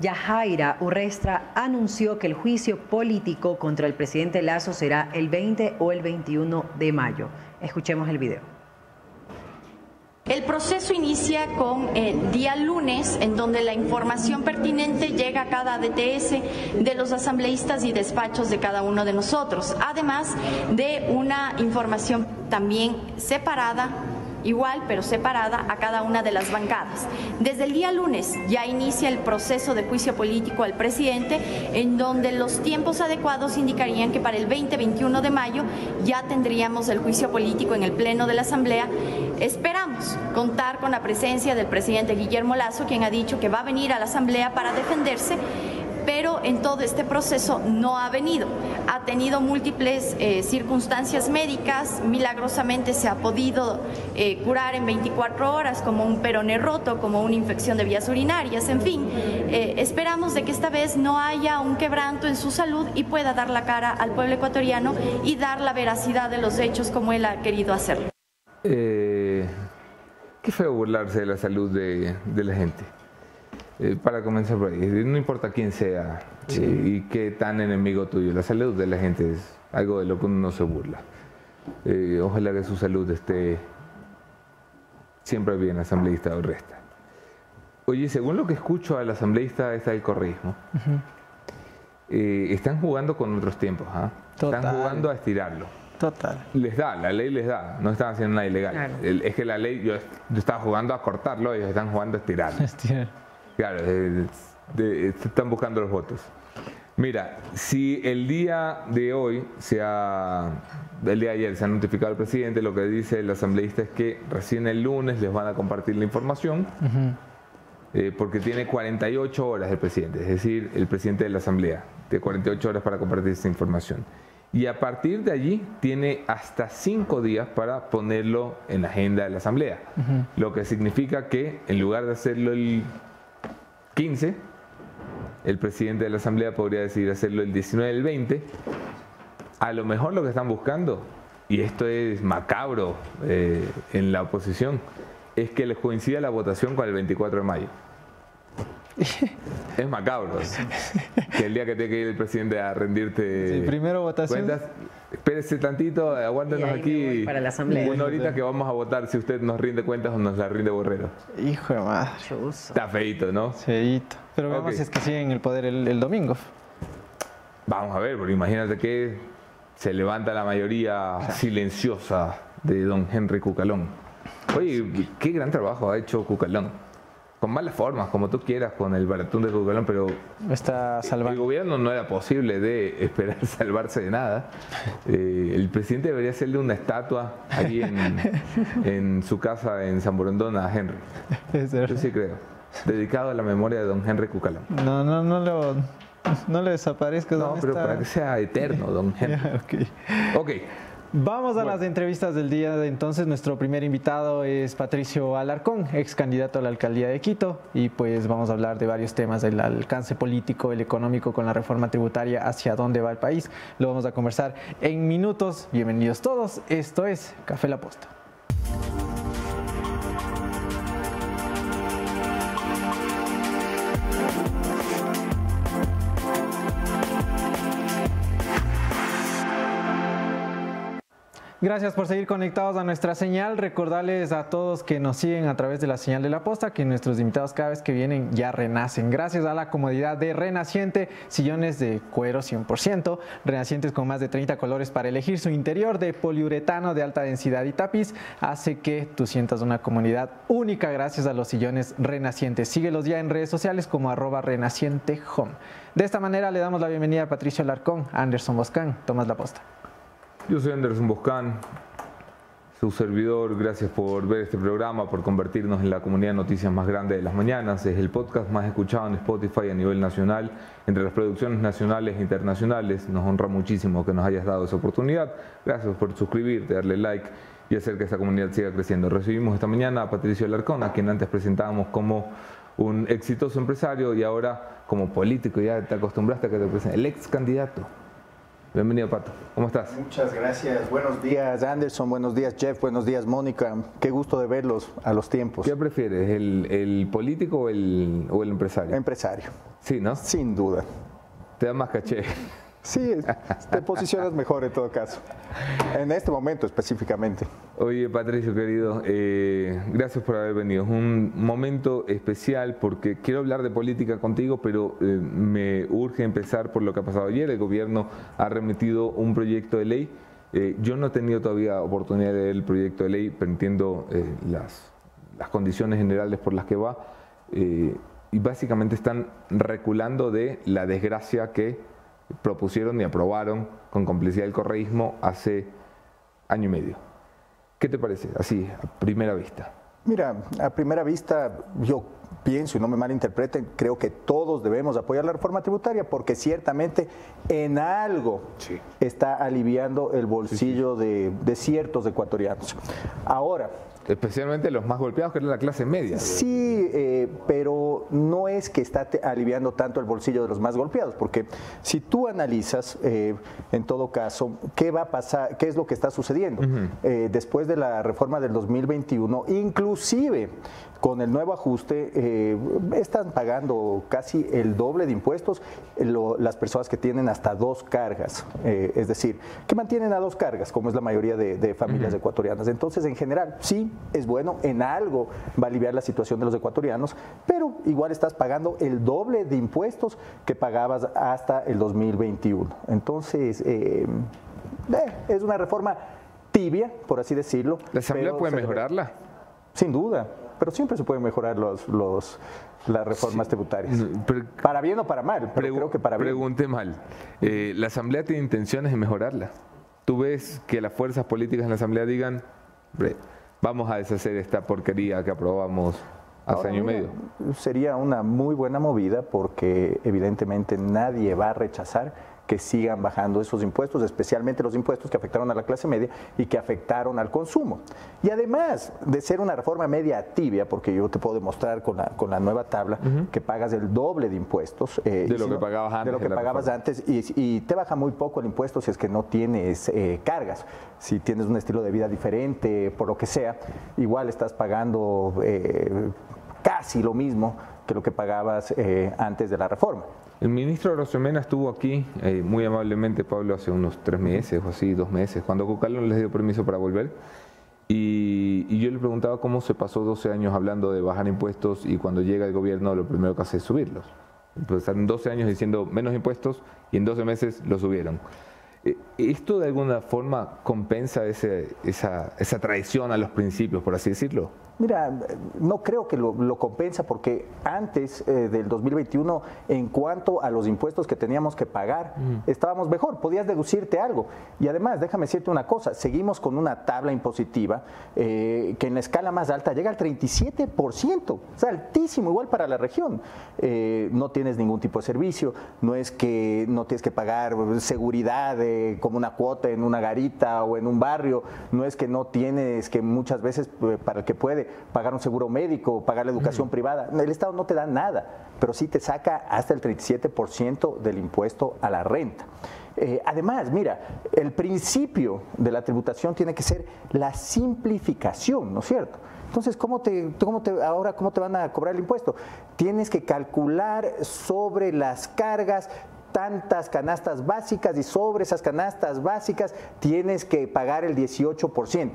C: Yajaira Urrestra, anunció que el juicio político contra el presidente Lazo será el 20 o el 21 de mayo. Escuchemos el video.
I: El proceso inicia con el día lunes, en donde la información pertinente llega a cada DTS de los asambleístas y despachos de cada uno de nosotros, además de una información también separada igual pero separada a cada una de las bancadas. Desde el día lunes ya inicia el proceso de juicio político al presidente, en donde los tiempos adecuados indicarían que para el 20-21 de mayo ya tendríamos el juicio político en el Pleno de la Asamblea. Esperamos contar con la presencia del presidente Guillermo Lazo, quien ha dicho que va a venir a la Asamblea para defenderse pero en todo este proceso no ha venido. Ha tenido múltiples eh, circunstancias médicas, milagrosamente se ha podido eh, curar en 24 horas como un perone roto, como una infección de vías urinarias, en fin. Eh, esperamos de que esta vez no haya un quebranto en su salud y pueda dar la cara al pueblo ecuatoriano y dar la veracidad de los hechos como él ha querido hacerlo.
A: qué feo burlarse de la salud de la gente. Eh, para comenzar por ahí, no importa quién sea eh, y qué tan enemigo tuyo, la salud de la gente es algo de lo que uno no se burla. Eh, ojalá que su salud esté siempre bien, asambleísta o resta. Oye, según lo que escucho al asambleísta está el corrismo, están jugando con otros tiempos, ¿ah? están jugando a estirarlo.
B: Total.
A: Les da, la ley les da, no están haciendo nada ilegal. es que la ley, yo, estaba jugando a cortarlo, ellos están jugando a estirarlo. Claro, están buscando los votos. Mira, si el día de hoy, se ha, el día de ayer se ha notificado al presidente, lo que dice el asambleísta es que recién el lunes les van a compartir la información, eh, porque tiene 48 horas el presidente, es decir, el presidente de la asamblea, tiene 48 horas para compartir esta información. Y a partir de allí tiene hasta cinco días para ponerlo en la agenda de la asamblea, lo que significa que en lugar de hacerlo el 15, el presidente de la Asamblea podría decidir hacerlo el 19 el 20. A lo mejor lo que están buscando, y esto es macabro eh, en la oposición, es que les coincida la votación con el 24 de mayo. Es macabro. que el día que tenga que ir el presidente a rendirte
B: Sí, primero votación.
A: cuentas, espérese tantito, aguántenos aquí
C: para la asamblea.
A: una horita que vamos a votar si usted nos rinde cuentas o nos la rinde Borrero.
B: Hijo de madre.
A: Está feito, ¿no?
B: Feíto. Pero veamos
A: Ok.
B: si es que siguen el poder el, el domingo.
A: Vamos a ver, porque imagínate que se levanta la mayoría silenciosa de don Henry Cucalón. Oye, qué gran trabajo ha hecho Cucalón. Con malas formas, como tú quieras, con el baratón de Cucalón, pero
B: Está
A: el
B: salvando.
A: gobierno no era posible de esperar salvarse de nada. Eh, el presidente debería hacerle una estatua ahí en, en su casa en San Borondón a Henry. Yo sí creo. Dedicado a la memoria de don Henry Cucalón.
B: No, no, no lo, no le desaparezca.
A: No,
B: ¿dónde
A: pero
B: está?
A: para que sea eterno, don Henry.
B: Ya, ok.
A: Ok.
B: Vamos a las entrevistas del día. Entonces, nuestro primer invitado es Patricio Alarcón, ex candidato a la alcaldía de Quito. Y pues vamos a hablar de varios temas del alcance político, el económico con la reforma tributaria, hacia dónde va el país. Lo vamos a conversar en minutos. Bienvenidos todos. Esto es Café La Posta. Gracias por seguir conectados a nuestra señal. Recordarles a todos que nos siguen a través de la señal de la posta que nuestros invitados cada vez que vienen ya renacen. Gracias a la comodidad de Renaciente, sillones de cuero 100%, renacientes con más de 30 colores para elegir su interior de poliuretano de alta densidad y tapiz, hace que tú sientas una comunidad única gracias a los sillones renacientes. Síguelos ya en redes sociales como arroba renaciente home. De esta manera le damos la bienvenida a Patricio Alarcón, Anderson Boscán, Tomás La Posta.
A: Yo soy Anderson Boscán, su servidor. Gracias por ver este programa, por convertirnos en la comunidad de noticias más grande de las mañanas. Es el podcast más escuchado en Spotify a nivel nacional, entre las producciones nacionales e internacionales. Nos honra muchísimo que nos hayas dado esa oportunidad. Gracias por suscribirte, darle like y hacer que esta comunidad siga creciendo. Recibimos esta mañana a Patricio Alarcón, a quien antes presentábamos como un exitoso empresario y ahora como político. Ya te acostumbraste a que te presente el ex candidato. Bienvenido, Pato. ¿Cómo estás?
J: Muchas gracias. Buenos días, Anderson. Buenos días, Jeff. Buenos días, Mónica. Qué gusto de verlos a los tiempos.
A: ¿Qué prefieres, el, el político o el, o el empresario?
J: Empresario,
A: Sí, ¿no?
J: sin duda.
A: Te da más caché.
J: Sí, te posicionas mejor en todo caso. En este momento específicamente.
A: Oye, Patricio, querido, eh, gracias por haber venido. Es un momento especial porque quiero hablar de política contigo, pero eh, me urge empezar por lo que ha pasado ayer. El gobierno ha remitido un proyecto de ley. Eh, yo no he tenido todavía oportunidad de leer el proyecto de ley, pero entiendo eh, las, las condiciones generales por las que va. eh, y básicamente están reculando de la desgracia que propusieron y aprobaron con complicidad del correísmo hace año y medio. ¿Qué te parece? Así, a primera vista.
J: Mira, a primera vista yo pienso, y no me malinterpreten, creo que todos debemos apoyar la reforma tributaria porque ciertamente en algo está aliviando el bolsillo De, de ciertos ecuatorianos. Ahora,
A: Especialmente los más golpeados, que es la clase media.
J: Sí, eh, pero no es que está aliviando tanto el bolsillo de los más golpeados, porque si tú analizas, eh, en todo caso, qué va a pasar, qué es lo que está sucediendo Eh, después de la reforma del 2021, inclusive con el nuevo ajuste, eh, están pagando casi el doble de impuestos eh, lo- las personas que tienen hasta dos cargas, eh, es decir, que mantienen a dos cargas, como es la mayoría de, de familias ecuatorianas. Entonces, en general, sí, es bueno, en algo va a aliviar la situación de los ecuatorianos, pero igual estás pagando el doble de impuestos que pagabas hasta el 2021. Entonces, eh, eh, es una reforma tibia, por así decirlo.
A: ¿La Asamblea puede mejorarla?
J: Sin duda, pero siempre se pueden mejorar los, los, las reformas tributarias.
A: No, pero-
J: Para bien o para mal, pero creo que para bien.
A: Pregunté mal. Eh, ¿La Asamblea tiene intenciones de mejorarla? ¿Tú ves que las fuerzas políticas en la Asamblea digan, "Bre, vamos a deshacer esta porquería que aprobamos hace
J: Ahora,
A: año y medio?
J: Sería una muy buena movida porque evidentemente nadie va a rechazar que sigan bajando esos impuestos, especialmente los impuestos que afectaron a la clase media y que afectaron al consumo. Y además de ser una reforma media tibia, porque yo te puedo demostrar con la, con la nueva tabla que pagas el doble de impuestos. eh,
A: De lo
J: si
A: que
J: no-
A: pagabas antes
J: De lo que pagabas
A: reforma.
J: antes y, y te baja muy poco el impuesto si es que no tienes eh, cargas. Si tienes un estilo de vida diferente, por lo que sea, igual estás pagando eh, casi lo mismo que lo que pagabas eh, antes de la reforma.
A: El ministro Rosemena estuvo aquí eh, muy amablemente, Pablo, hace unos tres meses o así, dos meses, cuando Cocalón les dio permiso para volver. Y, yo le preguntaba cómo se pasó 12 años hablando de bajar impuestos y cuando llega el gobierno lo primero que hace es subirlos. Pues están 12 años diciendo menos impuestos y en 12 meses lo subieron. Eh, ¿Esto de alguna forma compensa ese, esa, esa traición a los principios, por así decirlo?
J: Mira, no creo que lo, lo compensa porque antes eh, del 2021, en cuanto a los impuestos que teníamos que pagar, estábamos mejor, podías deducirte algo. Y además, déjame decirte una cosa, seguimos con una tabla impositiva eh, que en la escala más alta llega al 37%, o sea, altísimo, igual para la región. Eh, no tienes ningún tipo de servicio, no es que no tienes que pagar seguridad como una cuota en una garita o en un barrio, no es que no tienes que muchas veces para el que puede pagar un seguro médico, pagar la educación privada. El Estado no te da nada, pero sí te saca hasta el 37% del impuesto a la renta. Eh, además, mira, el principio de la tributación tiene que ser la simplificación, ¿no es cierto? Entonces, ¿cómo te, cómo te, ahora cómo te van a cobrar el impuesto? Tienes que calcular sobre las cargas tantas canastas básicas y sobre esas canastas básicas tienes que pagar el 18%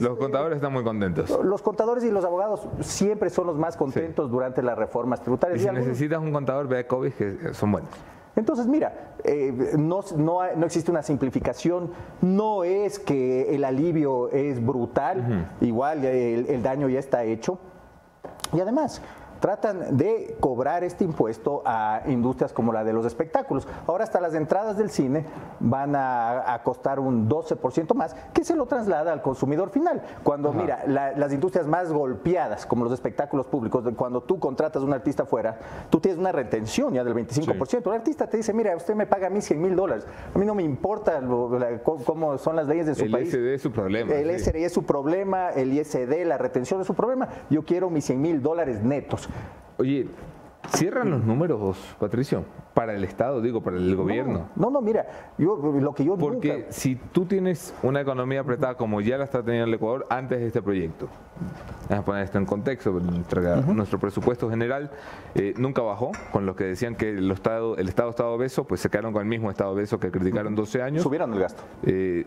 A: los contadores están muy contentos.
J: Los contadores y los abogados siempre son los más contentos durante las reformas tributarias.
A: Y si necesitas un contador, ve a COVID, que son buenos.
J: Entonces, mira, eh, no, no, existe una simplificación, no es que el alivio es brutal, igual el daño ya está hecho. Y además, tratan de cobrar este impuesto a industrias como la de los espectáculos. Ahora hasta las entradas del cine van a, costar un 12% más, que se lo traslada al consumidor final. Cuando, mira, las industrias más golpeadas, como los espectáculos públicos, cuando tú contratas a un artista fuera, tú tienes una retención ya del 25%. El artista te dice, mira, usted me paga a mí 100 mil dólares. A mí no me importa cómo son las leyes de su país.
A: El ISD es su problema.
J: El ISD es su problema, el ISD, la retención es su problema. Yo quiero mis 100 mil dólares netos.
A: Oye, ¿cierran los números, Patricio? Para el Estado, digo, para el gobierno.
J: No, no, mira, yo, lo que yo
A: Porque si tú tienes una economía apretada como ya la está teniendo el Ecuador antes de este proyecto, vamos a poner esto en contexto, nuestro presupuesto general eh, nunca bajó, con los que decían que el Estado, el Estado estaba obeso, pues se quedaron con el mismo Estado obeso que criticaron 12 años.
J: Subieron el gasto.
A: Eh,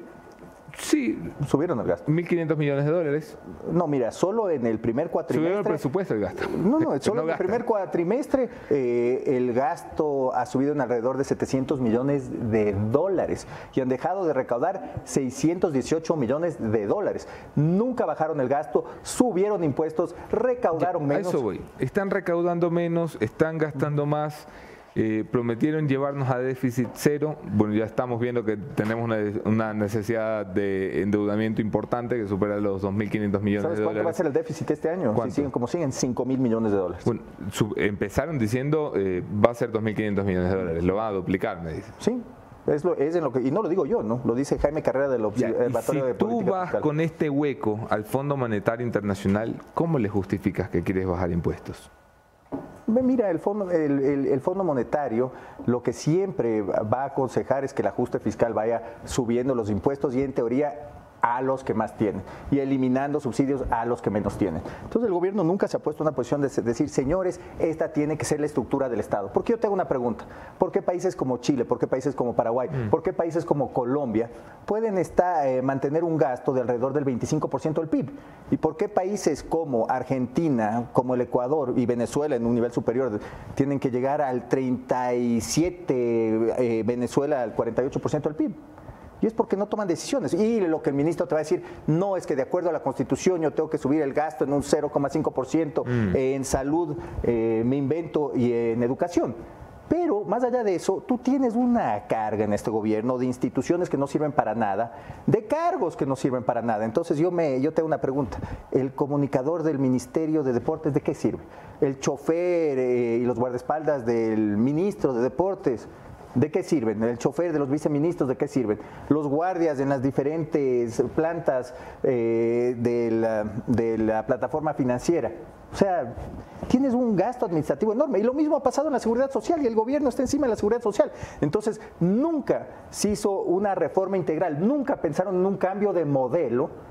A: Sí.
J: Subieron el gasto.
A: 1.500 millones de dólares.
J: No, mira, solo en el primer cuatrimestre.
A: Subieron el presupuesto el gasto.
J: No, no, solo en el primer cuatrimestre eh, el gasto ha subido en alrededor de 700 millones de dólares y han dejado de recaudar 618 millones de dólares. Nunca bajaron el gasto, subieron impuestos, recaudaron menos.
A: eso voy. Están recaudando menos, están gastando más. Eh, prometieron llevarnos a déficit cero. Bueno, ya estamos viendo que tenemos una, necesidad de endeudamiento importante que supera los 2.500 millones de dólares.
J: ¿Cuánto va a ser el déficit este año? Si siguen como siguen, 5.000 millones de dólares.
A: Bueno, empezaron diciendo eh, va a ser 2.500 millones de dólares, lo va a duplicar, me dicen.
J: Sí. Es, lo, es en lo que, y no lo digo yo, ¿no? Lo dice Jaime Carrera del Observatorio
A: si
J: de
A: Política tú vas con este hueco al Fondo Monetario Internacional, ¿cómo le justificas que quieres bajar impuestos?
J: Mira, el fondo, el, fondo Monetario lo que siempre va a aconsejar es que el ajuste fiscal vaya subiendo los impuestos y en teoría a los que más tienen y eliminando subsidios a los que menos tienen. Entonces el gobierno nunca se ha puesto en una posición de decir, señores, esta tiene que ser la estructura del Estado. Porque yo tengo una pregunta, ¿por qué países como Chile, por qué países como Paraguay, mm. por qué países como Colombia pueden estar, eh, mantener un gasto de alrededor del 25% del PIB? ¿Y por qué países como Argentina, como el Ecuador y Venezuela en un nivel superior tienen que llegar al 37, eh, Venezuela al 48% del PIB? Y es porque no toman decisiones. Y lo que el ministro te va a decir, no es que de acuerdo a la Constitución yo tengo que subir el gasto en un 0,5% mm. en salud, eh, me invento, y en educación. Pero más allá de eso, tú tienes una carga en este gobierno de instituciones que no sirven para nada, de cargos que no sirven para nada. Entonces yo me yo tengo una pregunta. ¿El comunicador del Ministerio de Deportes de qué sirve? ¿El chofer eh, y los guardaespaldas del ministro de Deportes? ¿De qué sirven? ¿El chofer de los viceministros de qué sirven? Los guardias en las diferentes plantas eh, de, la, plataforma financiera. O sea, tienes un gasto administrativo enorme. Y lo mismo ha pasado en la seguridad social y el gobierno está encima de la seguridad social. Entonces, nunca se hizo una reforma integral, nunca pensaron en un cambio de modelo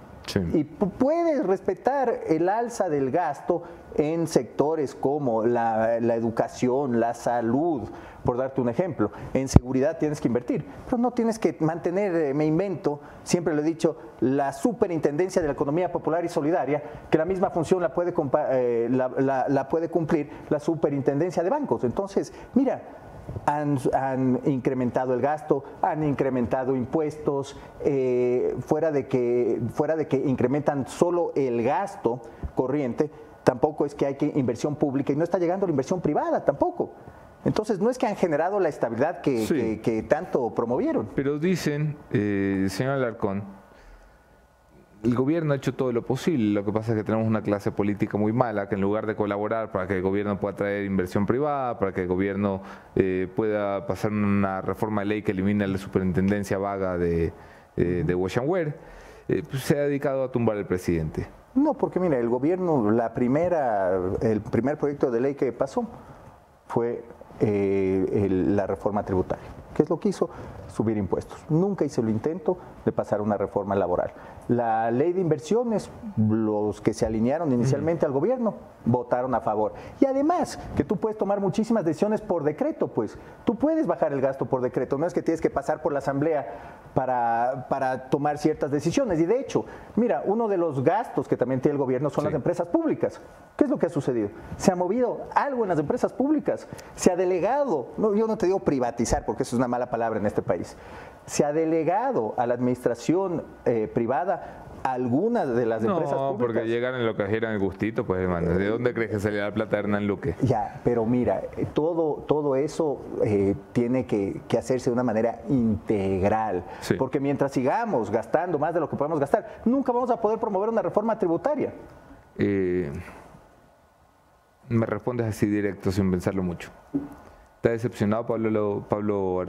J: Y puedes respetar el alza del gasto en sectores como la, educación, la salud, por darte un ejemplo. En seguridad tienes que invertir, pero no tienes que mantener, eh, me invento, siempre lo he dicho, la superintendencia de la economía popular y solidaria, que la misma función la puede, eh, la puede cumplir la superintendencia de bancos. Entonces, mira, han, incrementado el gasto, han incrementado impuestos, eh, fuera, de que, fuera de que incrementan solo el gasto corriente, tampoco es que hay que inversión pública y no está llegando la inversión privada tampoco. Entonces, no es que han generado la estabilidad que, tanto promovieron.
A: Pero dicen, eh, señor Alarcón, el gobierno ha hecho todo lo posible, lo que pasa es que tenemos una clase política muy mala que en lugar de colaborar para que el gobierno pueda traer inversión privada, para que el gobierno eh, pueda pasar una reforma de ley que elimine la superintendencia vaga de, eh, eh, pues se ha dedicado a tumbar al presidente.
J: No, porque mira, el gobierno, la primera, el primer proyecto de ley que pasó fue la reforma tributaria. ¿Qué es lo que hizo? Subir impuestos. Nunca hice el intento de pasar una reforma laboral. La ley de inversiones, los que se alinearon inicialmente al gobierno, votaron a favor. Y además, que tú puedes tomar muchísimas decisiones por decreto, pues tú puedes bajar el gasto por decreto, no es que tienes que pasar por la asamblea para, para tomar ciertas decisiones. Y de hecho, mira, uno de los gastos que también tiene el gobierno son las empresas públicas. ¿Qué es lo que ha sucedido? Se ha movido algo en las empresas públicas, se ha delegado, no, yo no te digo privatizar porque eso es una mala palabra en este país, se ha delegado a la administración eh, privada algunas de las empresas
A: no, porque llegan en lo que era el gustito, pues hermano. ¿De dónde crees que sale la plata de Hernán Luque?
J: Ya, pero mira, eh, todo, todo eso eh, tiene que, hacerse de una manera integral. Porque mientras sigamos gastando más de lo que podemos gastar, nunca vamos a poder promover una reforma tributaria.
A: me respondes así directo, sin pensarlo mucho. ¿Está decepcionado Pablo, Pablo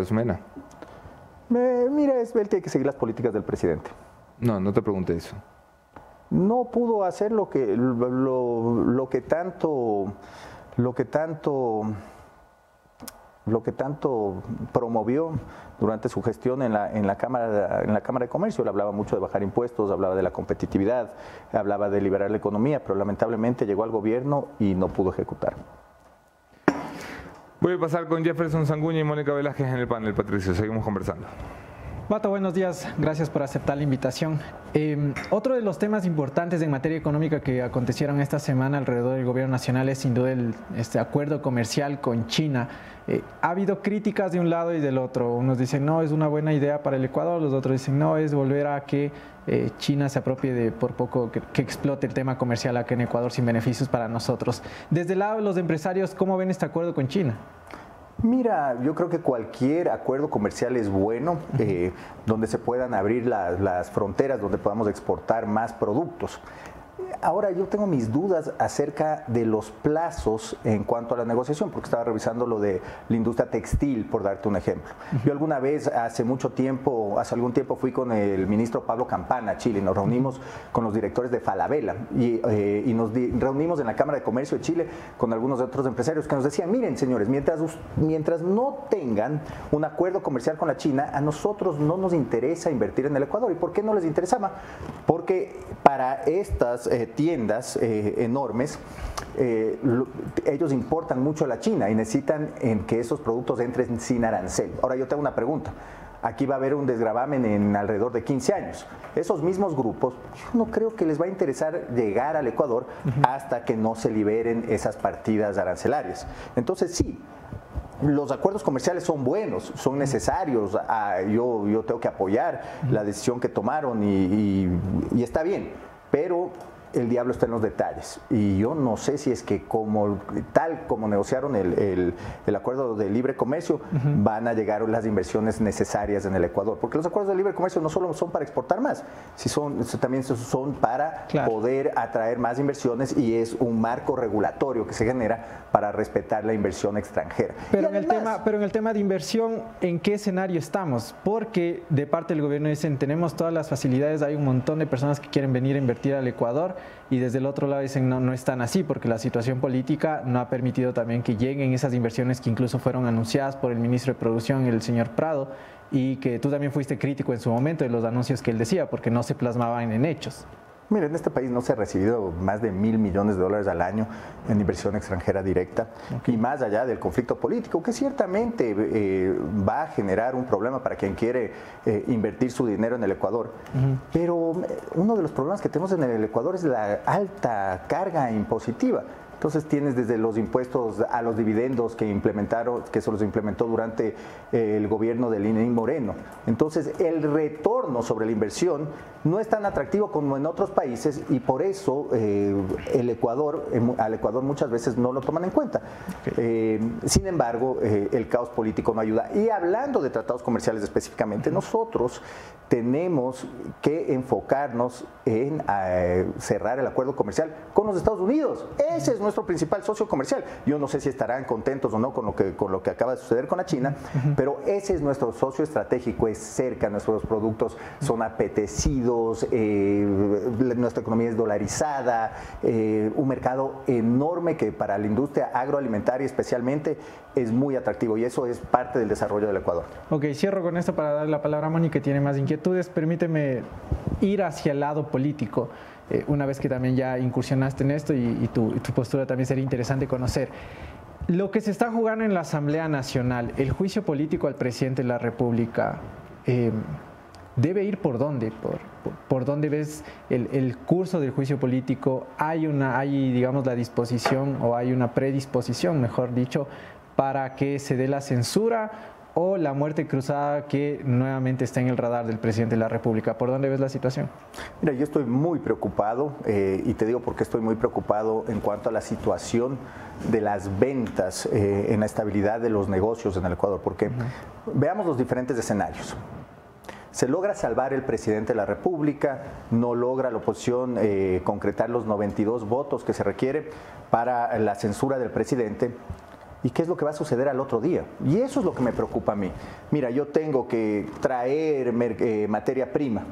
A: Arosmena?
J: mira, es el que hay que seguir las políticas del presidente.
A: No, no te pregunté eso.
J: No pudo hacer lo que, lo, que tanto, lo que tanto, lo que tanto promovió durante su gestión en la, en la, Cámara, en la Cámara de Comercio. Él hablaba mucho de bajar impuestos, hablaba de la competitividad, hablaba de liberar la economía, pero lamentablemente llegó al gobierno y no pudo ejecutar.
A: Voy a pasar con Jefferson Sanguña y Mónica Velázquez en el panel, Patricio. Seguimos conversando.
B: Bato, buenos días. Gracias por aceptar la invitación. Eh, otro de los temas importantes en materia económica que acontecieron esta semana alrededor del gobierno nacional es sin duda el, este acuerdo comercial con China. Eh, ha habido críticas de un lado y del otro. Unos dicen, no, es una buena idea para el Ecuador, los otros dicen, no, es volver a que eh, China se apropie de por poco que, explote el tema comercial aquí en Ecuador sin beneficios para nosotros. Desde el lado de los empresarios, ¿cómo ven este acuerdo con China?
J: Mira, yo creo que cualquier acuerdo comercial es bueno, eh, donde se puedan abrir las fronteras, donde podamos exportar más productos. Ahora yo tengo mis dudas acerca de los plazos en cuanto a la negociación, porque estaba revisando lo de la industria textil, por darte un ejemplo. Yo alguna vez, hace mucho tiempo, hace algún tiempo fui con el ministro Pablo Campana a Chile, nos reunimos con los directores de Falabella y, eh, nos reunimos en la Cámara de Comercio de Chile con algunos otros empresarios que nos decían, miren señores, mientras, mientras no tengan un acuerdo comercial con la China, a nosotros no nos interesa invertir en el Ecuador. ¿Y por qué no les interesaba? Porque para estas eh, tiendas eh, enormes, eh, ellos importan mucho a la China y necesitan en que esos productos entren sin arancel. Ahora yo tengo una pregunta. Aquí va a haber un desgravamen en alrededor de 15 años. Esos mismos grupos, yo no creo que les va a interesar llegar al Ecuador hasta que no se liberen esas partidas arancelarias. Entonces sí, los acuerdos comerciales son buenos, son necesarios. Ah, yo, yo tengo que apoyar la decisión que tomaron y, y está bien. Pero el diablo está en los detalles. Y yo no sé si es que como tal como negociaron el, acuerdo de libre comercio, van a llegar las inversiones necesarias en el Ecuador. Porque los acuerdos de libre comercio no solo son para exportar más, si son, también son para poder atraer más inversiones y es un marco regulatorio que se genera para respetar la inversión extranjera.
B: Pero, en, el tema, pero en el tema de inversión, ¿en qué escenario estamos? Porque de parte del gobierno dicen, tenemos todas las facilidades, hay un montón de personas que quieren venir a invertir al Ecuador y desde el otro lado dicen no, no están así porque la situación política no ha permitido también que lleguen esas inversiones que incluso fueron anunciadas por el ministro de Producción, el señor Prado, y que tú también fuiste crítico en su momento de los anuncios que él decía porque no se plasmaban en hechos.
J: Mira, en este país no se ha recibido más de mil millones de dólares al año en inversión extranjera directa y más allá del conflicto político, que ciertamente eh, va a generar un problema para quien quiere eh, invertir su dinero en el Ecuador. Pero eh, uno de los problemas que tenemos en el Ecuador es la alta carga impositiva. Entonces tienes desde los impuestos a los dividendos que implementaron, que se los implementó durante eh, el gobierno de Lenín Moreno. Entonces el retorno sobre la inversión no es tan atractivo como en otros países y por eso eh, el Ecuador, al Ecuador muchas veces no lo toman en cuenta. Eh, sin embargo, el caos político no ayuda. Y hablando de tratados comerciales específicamente, nosotros tenemos que enfocarnos en cerrar el acuerdo comercial con los Estados Unidos. Ese es nuestro nuestro principal socio comercial. Yo no sé si estarán contentos o no con lo que, con lo que acaba de suceder con la China, pero ese es nuestro socio estratégico, es cerca, nuestros productos son apetecidos, eh, nuestra economía es dolarizada, eh, un mercado enorme que para la industria agroalimentaria especialmente es muy atractivo y eso es parte del desarrollo del Ecuador.
B: Ok, cierro con esto para dar la palabra a Moni que tiene más inquietudes. Permíteme ir hacia el lado político. Eh, una vez que también ya incursionaste en esto y, tu, postura también sería interesante conocer. Lo que se está jugando en la Asamblea Nacional, el juicio político al presidente de la República, em, ¿debe ir por dónde? ¿Por, por, dónde ves el, el, curso del juicio político? ¿Hay, una, ¿Hay, digamos, la disposición o hay una predisposición, mejor dicho, para que se dé la censura o la muerte cruzada que nuevamente está en el radar del presidente de la República. ¿Por dónde ves la situación?
J: Mira, yo estoy muy preocupado eh, y te digo por qué estoy muy preocupado en cuanto a la situación de las ventas eh, en la estabilidad de los negocios en el Ecuador, porque veamos los diferentes escenarios. Se logra salvar el presidente de la República, no logra la oposición eh, concretar los 92 votos que se requiere para la censura del presidente ¿Y qué es lo que va a suceder al otro día? Y eso es lo que me preocupa a mí. Mira, yo tengo que traer eh, materia prima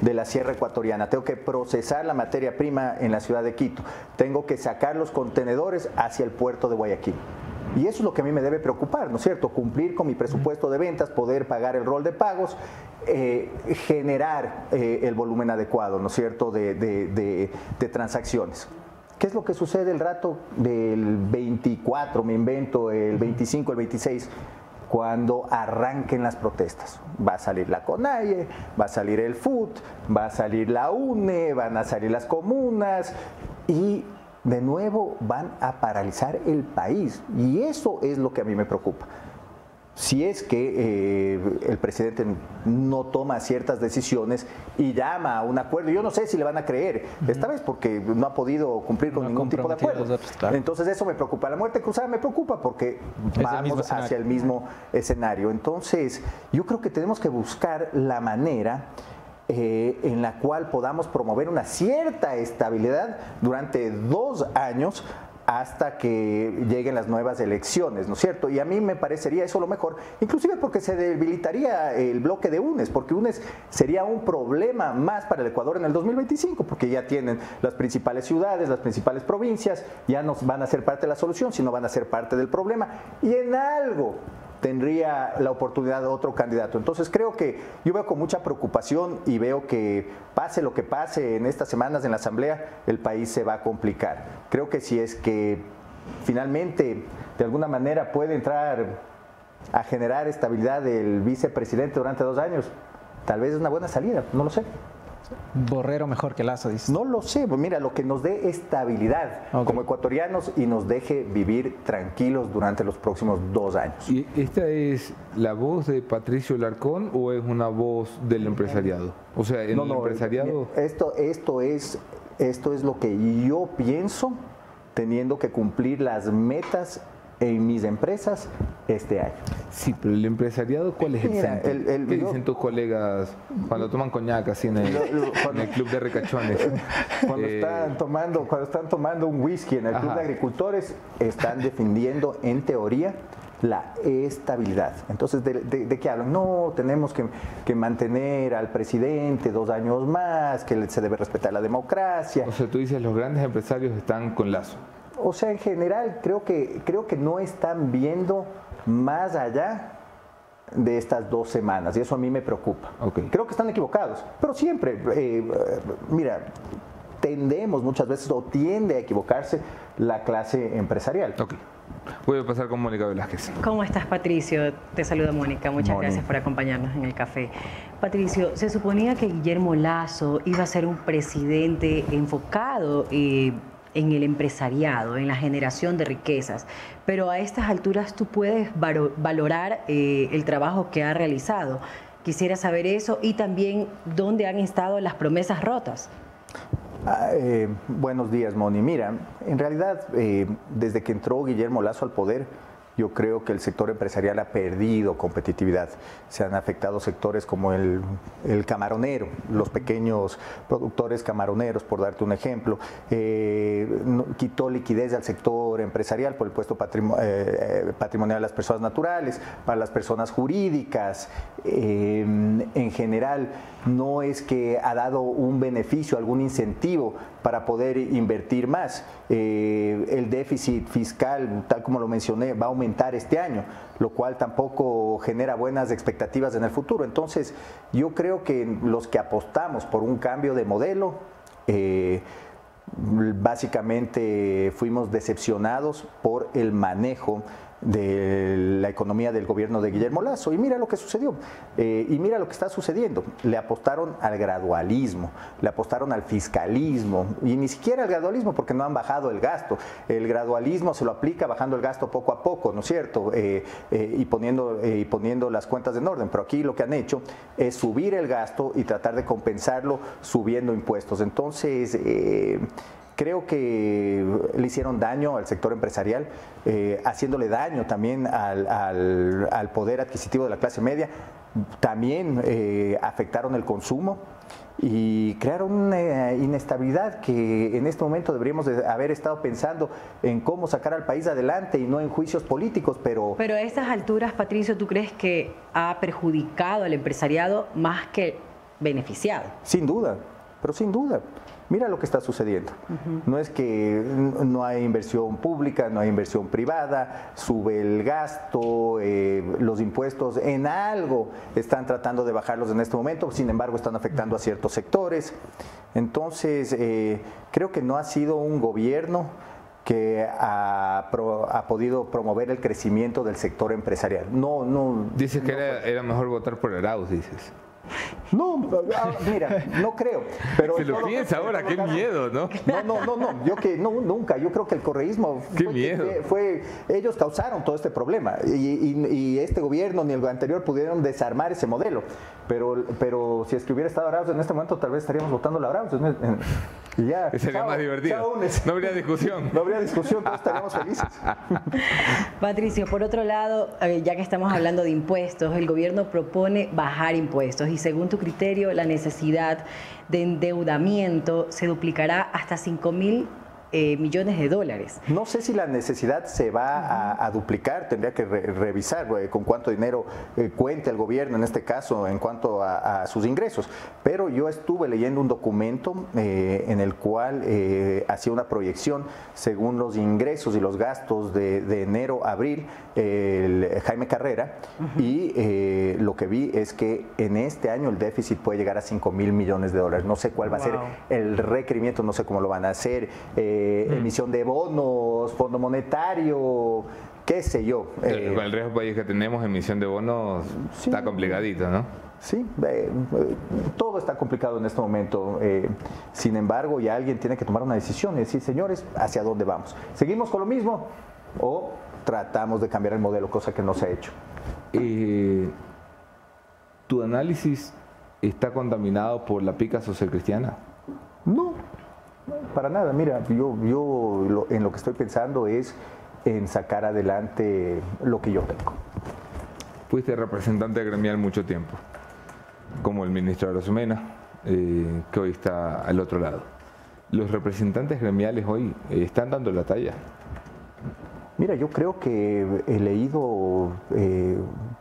J: de la Sierra Ecuatoriana, tengo que procesar la materia prima en la ciudad de Quito, tengo que sacar los contenedores hacia el puerto de Guayaquil. Y eso es lo que a mí me debe preocupar, ¿no es cierto? Cumplir con mi presupuesto de ventas, poder pagar el rol de pagos, eh, generar eh, el volumen adecuado, ¿no es cierto?, de transacciones. ¿Qué es lo que sucede el rato del 24, me invento, el 25, el 26? cuando arranquen las protestas. Va a salir la CONAIE, va a salir el FUT, va a salir la UNE, van a salir las comunas y de nuevo van a paralizar el país. Y eso es lo que a mí me preocupa si es que eh, el presidente no toma ciertas decisiones y llama a un acuerdo. Yo no sé si le van a creer, esta vez porque no ha podido cumplir con ningún tipo de acuerdo. Entonces eso me preocupa. La muerte cruzada me preocupa porque vamos hacia el mismo escenario. Entonces yo creo que tenemos que buscar la manera eh, en la cual podamos promover una cierta estabilidad durante dos años hasta que lleguen las nuevas elecciones, ¿no es cierto? Y a mí me parecería eso lo mejor, inclusive porque se debilitaría el bloque de UNES, porque UNES sería un problema más para el Ecuador en el 2025, porque ya tienen las principales ciudades, las principales provincias, ya no van a ser parte de la solución, sino van a ser parte del problema. Y en algo tendría la oportunidad de otro candidato. Entonces creo que yo veo con mucha preocupación y veo que pase lo que pase en estas semanas en la Asamblea, el país se va a complicar. Creo que si es que finalmente de alguna manera puede entrar a generar estabilidad el vicepresidente durante dos años, tal vez es una buena salida, no lo sé.
B: Borrero mejor que Lazo, dice.
J: No lo sé, pues mira, lo que nos dé estabilidad como ecuatorianos y nos deje vivir tranquilos durante los próximos dos años.
A: ¿Y esta es la voz de Patricio Larcón o es una voz del empresariado? O sea, en el empresariado...
J: Esto, esto, es, esto es lo que yo pienso teniendo que cumplir las metas en mis empresas este año.
A: Sí, pero el empresariado, ¿cuál es el, el, ¿Qué dicen tus colegas cuando toman coñac así en el, club de recachones?
J: Cuando, eh, están tomando, cuando están tomando un whisky en el club de agricultores, están defendiendo en teoría la estabilidad. Entonces, ¿de, qué hablan? No, tenemos que, que, mantener al presidente dos años más, que se debe respetar la democracia.
A: O sea, tú dices, los grandes empresarios están con lazo
J: o sea, en general creo que, creo que no están viendo más allá de estas dos semanas y eso a mí me preocupa. Creo que están equivocados, pero siempre, eh, mira, tendemos muchas veces o tiende a equivocarse la clase empresarial.
A: Ok. Voy a pasar con Mónica Velázquez.
C: ¿Cómo estás, Patricio? Te saluda Mónica. Muchas gracias por acompañarnos en el café. Patricio, se suponía que Guillermo Lazo iba a ser un presidente enfocado eh, en el empresariado, en la generación de riquezas, pero a estas alturas tú puedes valorar eh, el trabajo que ha realizado. Quisiera saber eso y también dónde han estado las promesas rotas.
J: Ah, eh, buenos días, Moni. Mira, en realidad, eh, desde que entró Guillermo Lazo al poder, yo creo que el sector empresarial ha perdido competitividad. Se han afectado sectores como el, camaronero, los pequeños productores camaroneros, por darte un ejemplo. Eh, quitó liquidez al sector empresarial por el puesto eh, eh, patrimonial de las personas naturales, para las personas jurídicas. En general, no es que ha dado un beneficio, algún incentivo para poder invertir más. Eh, el déficit fiscal, tal como lo mencioné, va a aumentar este año, lo cual tampoco genera buenas expectativas en el futuro. Entonces, yo creo que los que apostamos por un cambio de modelo, eh, básicamente fuimos decepcionados por el manejo de la economía del gobierno de Guillermo Lazo. Y mira lo que sucedió. Eh, y mira lo que está sucediendo. Le apostaron al gradualismo, le apostaron al fiscalismo y ni siquiera al gradualismo porque no han bajado el gasto. El gradualismo se lo aplica bajando el gasto poco a poco, ¿no es cierto? Eh, eh, y, poniendo, y poniendo las cuentas en orden. Pero aquí lo que han hecho es subir el gasto y tratar de compensarlo subiendo impuestos. Entonces, creo que le hicieron daño al sector empresarial, eh, haciéndole daño también al, al- al poder adquisitivo de la clase media. También eh, afectaron el consumo y crearon una inestabilidad que en este momento deberíamos de haber estado pensando en cómo sacar al país adelante y no en juicios políticos, pero
C: Pero a estas alturas, Patricio, ¿tú crees que ha perjudicado al empresariado más que beneficiado?
J: Sin duda, pero sin duda. Mira lo que está sucediendo. No es que no hay inversión pública, no hay inversión privada, sube el gasto, eh, los impuestos en algo están tratando de bajarlos en este momento, sin embargo están afectando a ciertos sectores. Entonces, eh, creo que no ha sido un gobierno que ha, pro- ha podido promover el crecimiento del sector empresarial. No, no.
A: Dices que era, era mejor votar por Arauz, dices.
J: No, ah, mira, no creo. Pero
A: Se lo piensa ahora, qué miedo, ¿no?
J: No, no, no, no, yo que no, nunca, yo creo que el correísmo
A: Qué
J: fue,
A: miedo.
J: fue- ellos causaron todo este problema y, y- y este gobierno ni el anterior pudieron desarmar ese modelo, pero, pero si es que hubiera estado Arauz en este momento tal vez estaríamos votando la Arauz en- en- y ya.
A: Sería
J: chao,
A: más divertido.
J: chao.
A: No habría discusión.
J: No habría discusión, todos estaríamos felices.
C: Patricio, por otro lado, eh, ya que estamos hablando de impuestos, el gobierno propone bajar impuestos y según tu criterio, la necesidad de endeudamiento se duplicará hasta 5 mil eh, millones de dólares.
J: No sé si la necesidad se va a, a duplicar, tendría que re- revisar eh, con cuánto dinero eh, cuenta el gobierno en este caso en cuanto a, a sus ingresos, pero yo estuve leyendo un documento eh, en el cual eh, hacía una proyección según los ingresos y los gastos de, de enero a abril, el Jaime Carrera, y eh, lo que vi es que en este año el déficit puede llegar a 5 mil millones de dólares. No sé cuál va a ser el requerimiento, no sé cómo lo van a hacer, eh, emisión de bonos, fondo monetario, qué sé yo. eh,
A: Con el riesgo país que tenemos, emisión de bonos,
J: Sí.
A: está complicadito, ¿no?
J: Sí, eh, eh, todo está complicado en este momento. eh, sin embargo, ya alguien tiene que tomar una decisión y decir, señores, ¿hacia dónde vamos? ¿Seguimos con lo mismo o tratamos de cambiar el modelo, cosa que no se ha hecho?
A: Eh, ¿Tu análisis está contaminado por la pica social cristiana?
J: Para nada. Mira, yo, yo lo- en lo que estoy pensando es en sacar adelante lo que yo tengo.
A: Fuiste representante gremial mucho tiempo, como el ministro Arozumena, eh, que hoy está al otro lado. ¿Los representantes gremiales hoy eh, están dando la talla?
J: Mira, yo creo que he leído eh,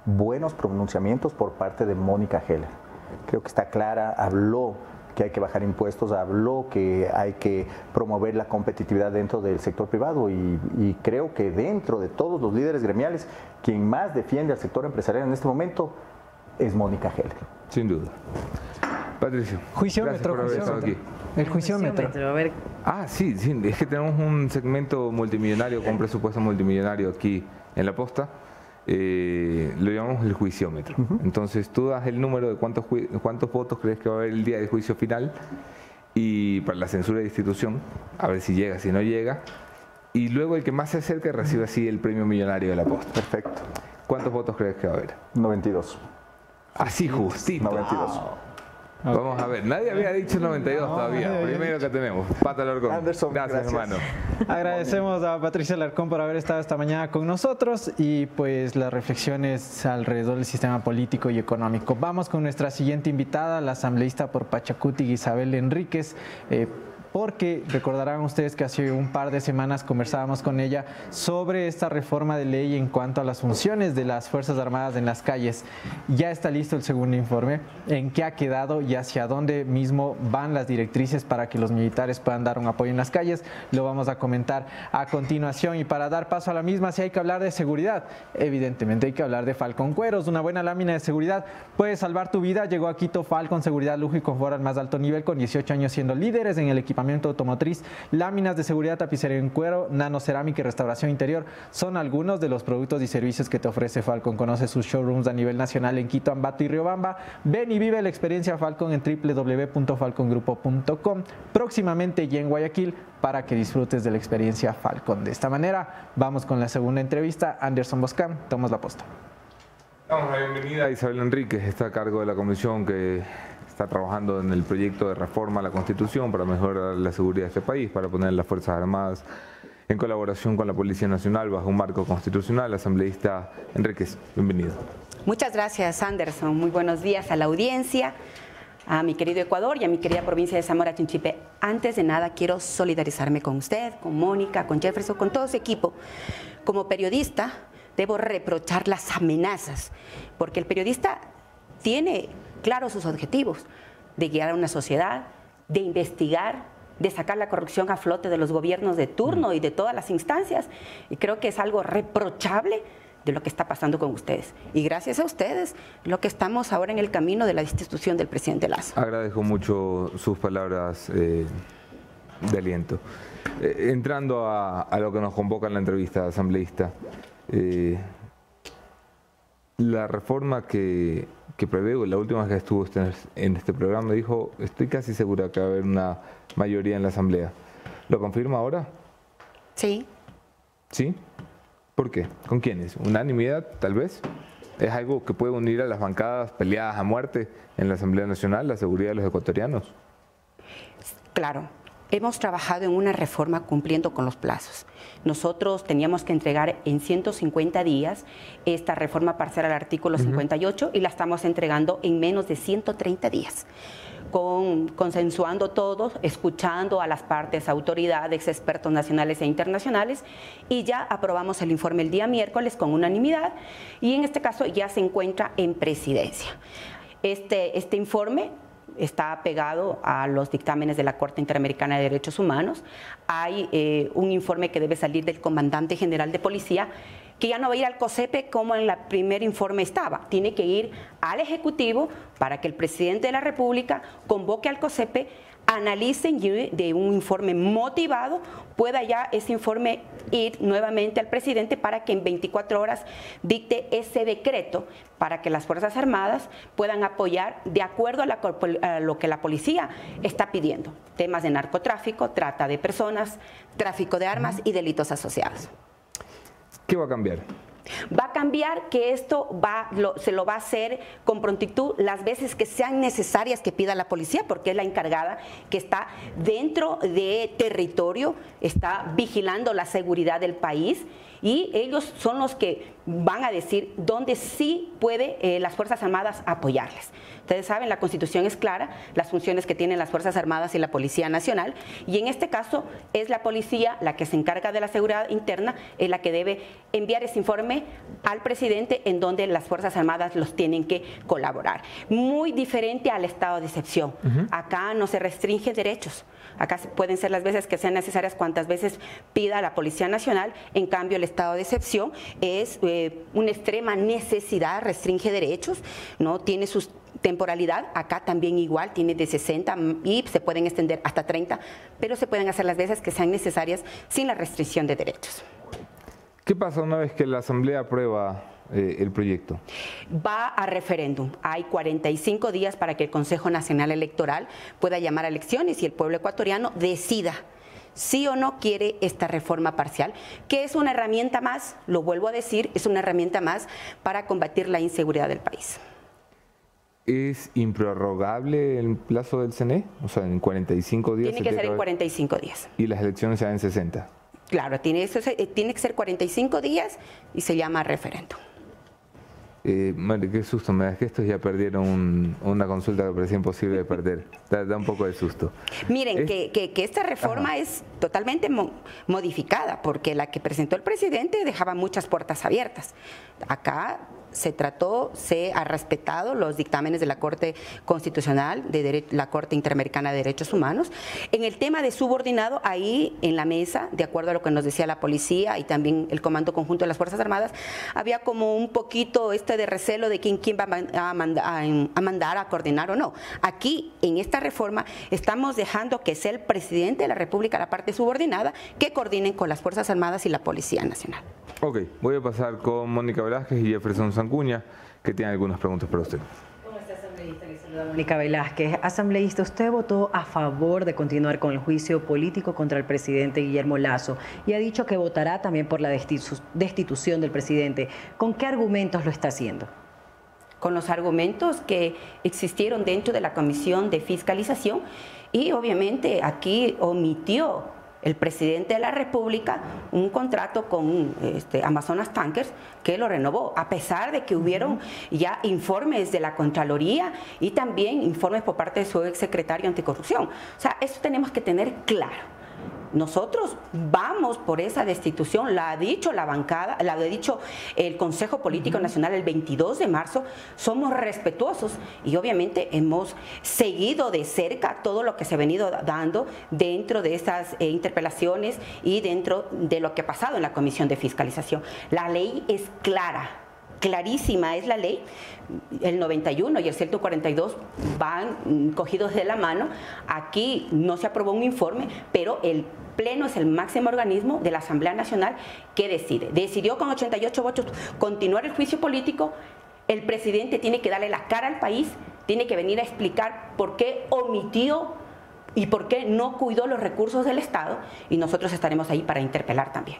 J: buenos pronunciamientos por parte de Mónica Heller. Creo que está clara, habló que hay que bajar impuestos, habló que hay que promover la competitividad dentro del sector privado y, y creo que dentro de todos los líderes gremiales, quien más defiende al sector empresarial en este momento es Mónica Heller.
A: Sin duda. Patricio.
B: Juiciómetro,
A: gracias por haber estado
B: juiciómetro.
A: aquí.
B: El juiciómetro.
C: A ver.
A: Ah, sí, sí, es que tenemos un segmento multimillonario con presupuesto multimillonario aquí en la posta. Eh, lo llamamos el juiciómetro. Entonces tú das el número de cuántos, cuántos votos crees que va a haber el día del juicio final y para la censura de institución, a ver si llega, si no llega. Y luego el que más se acerque recibe así el premio millonario de la posta.
J: Perfecto.
A: ¿Cuántos votos crees que va a haber?
J: 92.
A: Así justito.
J: 92.
A: Vamos a ver, nadie había dicho 92 todavía. Primero que tenemos, Pata Larcón.
J: Anderson,
A: gracias,
J: gracias.
A: hermano.
B: Agradecemos a Patricia Larcón por haber estado esta mañana con nosotros y pues las reflexiones alrededor del sistema político y económico. Vamos con nuestra siguiente invitada, la asambleísta por Pachacuti, Isabel Enríquez. Eh, porque recordarán ustedes que hace un par de semanas conversábamos con ella sobre esta reforma de ley en cuanto a las funciones de las Fuerzas Armadas en las calles. Ya está listo el segundo informe, en qué ha quedado y hacia dónde mismo van las directrices para que los militares puedan dar un apoyo en las calles. Lo vamos a comentar a continuación y para dar paso a la misma, si hay que hablar de seguridad, evidentemente hay que hablar de Falcon Cueros, una buena lámina de seguridad puede salvar tu vida. Llegó a Quito Falcon Seguridad, Lujo y Confort al más alto nivel con 18 años siendo líderes en el equipo automotriz, láminas de seguridad, tapicería en cuero, nanocerámica y restauración interior son algunos de los productos y servicios que te ofrece Falcon. Conoce sus showrooms a nivel nacional en Quito, Ambato y Riobamba. Ven y vive la experiencia Falcon en www.falcongrupo.com. Próximamente y en Guayaquil para que disfrutes de la experiencia Falcon. De esta manera, vamos con la segunda entrevista. Anderson Boscán, tomas la posta.
A: Damos la bienvenida a Isabel Enríquez, está a cargo de la comisión que está trabajando en el proyecto de reforma a la Constitución para mejorar la seguridad de este país, para poner las Fuerzas Armadas en colaboración con la Policía Nacional bajo un marco constitucional. Asambleísta Enríquez, bienvenido.
K: Muchas gracias, Anderson. Muy buenos días a la audiencia, a mi querido Ecuador y a mi querida provincia de Zamora Chinchipe. Antes de nada, quiero solidarizarme con usted, con Mónica, con Jefferson, con todo su equipo. Como periodista, debo reprochar las amenazas, porque el periodista tiene claro sus objetivos, de guiar a una sociedad, de investigar, de sacar la corrupción a flote de los gobiernos de turno y de todas las instancias. Y creo que es algo reprochable de lo que está pasando con ustedes. Y gracias a ustedes, lo que estamos ahora en el camino de la destitución del presidente Lazo.
A: Agradezco mucho sus palabras eh, de aliento. Eh, entrando a, a, lo que nos convoca en la entrevista, asambleísta, eh, la reforma que que prevé, la última vez que estuvo en este programa, dijo, estoy casi segura que va a haber una mayoría en la Asamblea. ¿Lo confirma ahora?
K: Sí.
A: ¿Sí? ¿Por qué? ¿Con quiénes? ¿Unanimidad, tal vez? ¿Es algo que puede unir a las bancadas peleadas a muerte en la Asamblea Nacional, la seguridad de los ecuatorianos?
K: Claro, hemos trabajado en una reforma cumpliendo con los plazos. Nosotros teníamos que entregar en 150 días esta reforma parcial al artículo 58 y la estamos entregando en menos de 130 días. Con, consensuando todos, escuchando a las partes, autoridades, expertos nacionales e internacionales, y ya aprobamos el informe el día miércoles con unanimidad, y en este caso ya se encuentra en presidencia. Este, este informe está pegado a los dictámenes de la Corte Interamericana de Derechos Humanos. Hay eh, un informe que debe salir del comandante general de policía que ya no va a ir al COSEPE como en el primer informe estaba, tiene que ir al Ejecutivo para que el presidente de la República convoque al COSEPE analicen de un informe motivado, pueda ya ese informe ir nuevamente al presidente para que en 24 horas dicte ese decreto para que las Fuerzas Armadas puedan apoyar de acuerdo a, lo que la policía está pidiendo. Temas de narcotráfico, trata de personas, tráfico de armas y delitos asociados.
A: ¿Qué va a cambiar?
K: Va a cambiar que esto va, se lo va a hacer con prontitud las veces que sean necesarias que pida la policía, porque es la encargada que está dentro de territorio, está vigilando la seguridad del país y ellos son los que van a decir dónde sí puede eh, las Fuerzas Armadas apoyarles. Ustedes saben, la Constitución es clara, las funciones que tienen las Fuerzas Armadas y la Policía Nacional, y en este caso es la policía la que se encarga de la seguridad interna, es la que debe enviar ese informe al presidente en donde las Fuerzas Armadas los tienen que colaborar. Muy diferente al estado de excepción. Acá no se restringen derechos. Acá pueden ser las veces que sean necesarias, cuantas veces pida la Policía Nacional. En cambio, el estado de excepción es eh, una extrema necesidad, restringe derechos, no tiene sus temporalidad, acá también igual, tiene de 60 y se pueden extender hasta 30, pero se pueden hacer las veces que sean necesarias sin la restricción de derechos.
A: ¿Qué pasa una vez que la Asamblea aprueba eh, el proyecto?
K: Va a referéndum. Hay 45 días para que el Consejo Nacional Electoral pueda llamar a elecciones y el pueblo ecuatoriano decida sí o no quiere esta reforma parcial, que es una herramienta más, lo vuelvo a decir, es una herramienta más para combatir la inseguridad del país.
A: ¿Es improrrogable el plazo del CNE? O sea, en 45 días.
K: Tiene que ser en 45 días.
A: Y las elecciones se dan en 60.
K: Claro, tiene, eso, tiene que ser 45 días y se llama referéndum.
A: Eh, madre, qué susto me da, que estos ya perdieron una consulta que parecía imposible de perder. Da, un poco de susto.
K: Miren, que, esta reforma es totalmente modificada, porque la que presentó el presidente dejaba muchas puertas abiertas. Acá se trató, se ha respetado los dictámenes de la Corte Constitucional, de la Corte Interamericana de Derechos Humanos. En el tema de subordinado, ahí en la mesa, de acuerdo a lo que nos decía la policía y también el Comando Conjunto de las Fuerzas Armadas, había como un poquito este de recelo de quién, quién va a, a mandar a coordinar o no. Aquí, en esta reforma, estamos dejando que sea el presidente de la República, la parte subordinada, que coordinen con las Fuerzas Armadas y la Policía Nacional.
A: Ok, voy a pasar con Mónica Velázquez y Jefferson Sancuña, que tienen algunas preguntas para usted.
C: ¿Cómo está, asambleísta? Le saluda Mónica Velázquez. Asambleísta, usted votó a favor de continuar con el juicio político contra el presidente Guillermo Lazo y ha dicho que votará también por la destitución del presidente. ¿Con qué argumentos lo está haciendo?
K: Con los argumentos que existieron dentro de la Comisión de Fiscalización y obviamente aquí omitió el presidente de la República un contrato con este, Amazonas Tankers que lo renovó, a pesar de que hubieron ya informes de la Contraloría y también informes por parte de su exsecretario anticorrupción. O sea, eso tenemos que tener claro. Nosotros vamos por esa destitución, la ha dicho la bancada, la ha dicho el Consejo Político Nacional el 22 de marzo, somos respetuosos y obviamente hemos seguido de cerca todo lo que se ha venido dando dentro de esas eh, interpelaciones y dentro de lo que ha pasado en la Comisión de Fiscalización. La ley es clara, clarísima es la ley, el 91 y el 142 van cogidos de la mano. Aquí no se aprobó un informe, pero el Pleno es el máximo organismo de la Asamblea Nacional que decide. Decidió con 88 votos continuar el juicio político. El presidente tiene que darle la cara al país, tiene que venir a explicar por qué omitió y por qué no cuidó los recursos del Estado y nosotros estaremos ahí para interpelar también.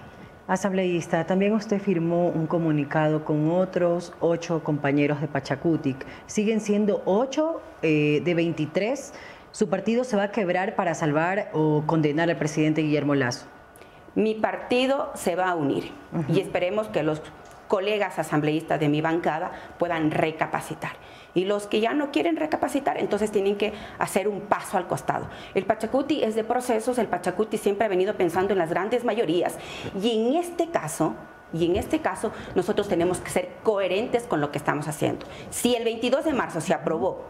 C: Asambleísta, también usted firmó un comunicado con otros ocho compañeros de Pachacutic. Siguen siendo ocho eh, de 23. ¿Su partido se va a quebrar para salvar o condenar al presidente Guillermo Lazo?
K: Mi partido se va a unir y esperemos que los colegas asambleístas de mi bancada puedan recapacitar. Y los que ya no quieren recapacitar, entonces tienen que hacer un paso al costado. El Pachacuti es de procesos, el Pachacuti siempre ha venido pensando en las grandes mayorías y en este caso, y en este caso nosotros tenemos que ser coherentes con lo que estamos haciendo. Si el 22 de marzo se aprobó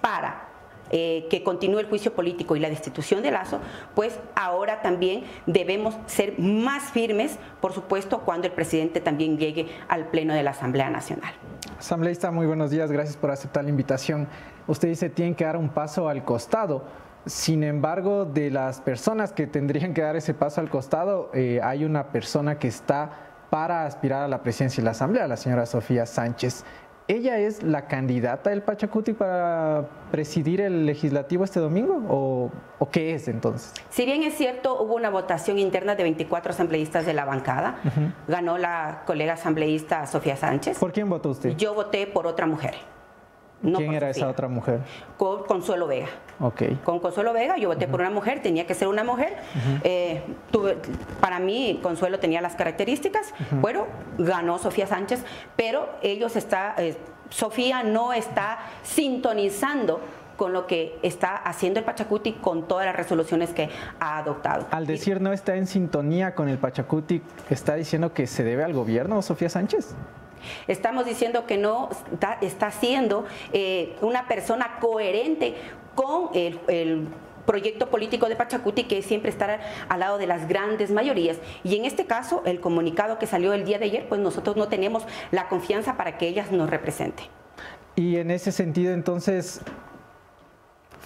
K: para eh, que continúe el juicio político y la destitución de Lazo, pues ahora también debemos ser más firmes, por supuesto, cuando el presidente también llegue al Pleno de la Asamblea Nacional.
B: Asambleísta, muy buenos días, gracias por aceptar la invitación. Usted dice tienen que dar un paso al costado. Sin embargo, de las personas que tendrían que dar ese paso al costado, eh, hay una persona que está para aspirar a la presidencia de la Asamblea, la señora Sofía Sánchez. ¿Ella es la candidata del Pachacuti para presidir el legislativo este domingo? ¿O, qué es entonces?
K: Si bien es cierto, hubo una votación interna de 24 asambleístas de la bancada. Ganó la colega asambleísta Sofía Sánchez.
B: ¿Por quién votó usted?
K: Yo voté por otra mujer.
B: ¿Quién era esa otra mujer?
K: Con Consuelo Vega.
B: Ok.
K: Con Consuelo Vega, yo voté por una mujer, tenía que ser una mujer. Eh, para mí, Consuelo tenía las características. Bueno, ganó Sofía Sánchez, pero ellos está, eh, Sofía no está sintonizando con lo que está haciendo el Pachacuti con todas las resoluciones que ha adoptado.
B: Al decir no está en sintonía con el Pachacuti, ¿está diciendo que se debe al gobierno, Sofía Sánchez?
K: Estamos diciendo que no está, siendo eh, una persona coherente con el, proyecto político de Pachacuti que siempre estará al lado de las grandes mayorías. Y en este caso, el comunicado que salió el día de ayer, pues nosotros no tenemos la confianza para que ellas nos representen.
B: Y en ese sentido, entonces,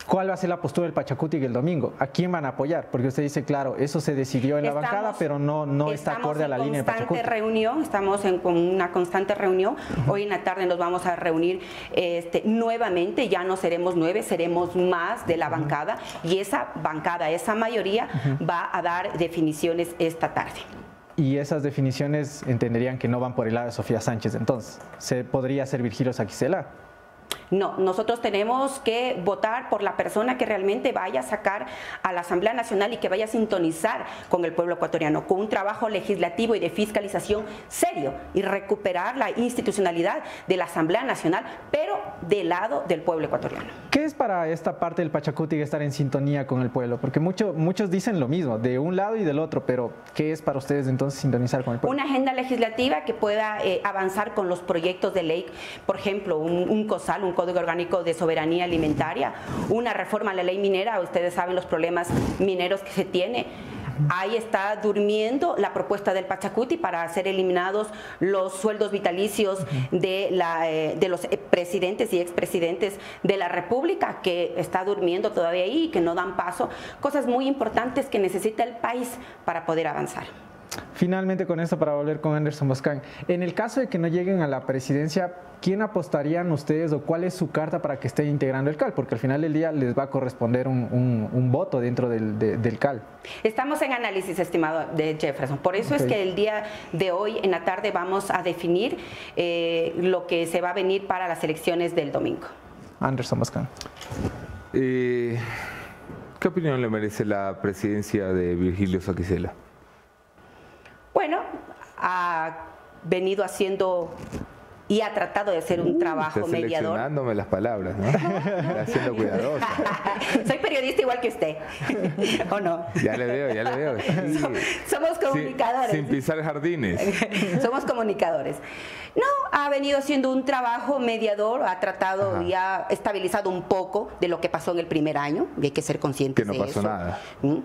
B: ¿Cuál va a ser la postura del Pachacuti el domingo? ¿A quién van a apoyar? Porque usted dice, claro, eso se decidió en la bancada, pero no, no está acorde a la línea del Pachacuti.
K: reunión, estamos en una constante reunión. Hoy en la tarde nos vamos a reunir este, nuevamente, ya no seremos nueve, seremos más de la bancada y esa bancada, esa mayoría va a dar definiciones esta tarde.
B: Y esas definiciones entenderían que no van por el lado de Sofía Sánchez, entonces, ¿se podría ser Virgilio Saquicela?
K: No, nosotros tenemos que votar por la persona que realmente vaya a sacar a la Asamblea Nacional y que vaya a sintonizar con el pueblo ecuatoriano, con un trabajo legislativo y de fiscalización serio y recuperar la institucionalidad de la Asamblea Nacional, pero del lado del pueblo ecuatoriano.
B: ¿Qué es para esta parte del Pachacuti estar en sintonía con el pueblo? Porque muchos dicen lo mismo, de un lado y del otro, pero ¿qué es para ustedes entonces sintonizar con el pueblo?
K: Una agenda legislativa que pueda eh, avanzar con los proyectos de ley, por ejemplo, un, un COSAL, un Código Orgánico de Soberanía Alimentaria, una reforma a la ley minera, ustedes saben los problemas mineros que se tiene. Ahí está durmiendo la propuesta del Pachacuti para ser eliminados los sueldos vitalicios de, la, eh, de los presidentes y expresidentes de la República, que está durmiendo todavía ahí y que no dan paso. Cosas muy importantes que necesita el país para poder avanzar.
B: Finalmente con esto para volver con Anderson Boscan. En el caso de que no lleguen a la presidencia, ¿quién apostarían ustedes o cuál es su carta para que esté integrando el CAL? Porque al final del día les va a corresponder un, voto dentro del, CAL.
K: Estamos en análisis, estimado de Jefferson. Por eso es que el día de hoy, en la tarde, vamos a definir eh, lo que se va a venir para las elecciones del domingo.
B: Anderson Boscan.
A: Eh, ¿Qué opinión le merece la presidencia de Virgilio Saquicela?
K: Bueno, ha venido haciendo y ha tratado de hacer un uh, trabajo mediador.
A: Seleccionándome las palabras, ¿no? Haciendo cuidadosa.
K: Soy periodista igual que usted, ¿o no?
A: Ya le veo, ya le veo.
K: Somos comunicadores.
A: Sin, pisar jardines.
K: Somos comunicadores. No, ha venido haciendo un trabajo mediador, ha tratado y ha estabilizado un poco de lo que pasó en el primer año, y hay que ser conscientes
A: de
K: eso.
A: Que no pasó nada.
K: ¿Mm?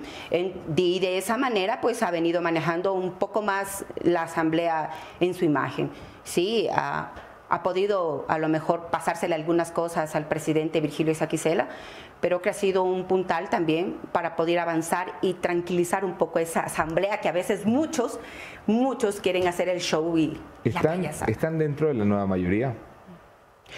K: Y de esa manera, pues ha venido manejando un poco más la Asamblea en su imagen sí, ha, podido a lo mejor pasársele algunas cosas al presidente Virgilio Isaquicela, pero que ha sido un puntal también para poder avanzar y tranquilizar un poco esa asamblea que a veces muchos, muchos quieren hacer el show y
A: ¿Están, ¿Están dentro de la nueva mayoría?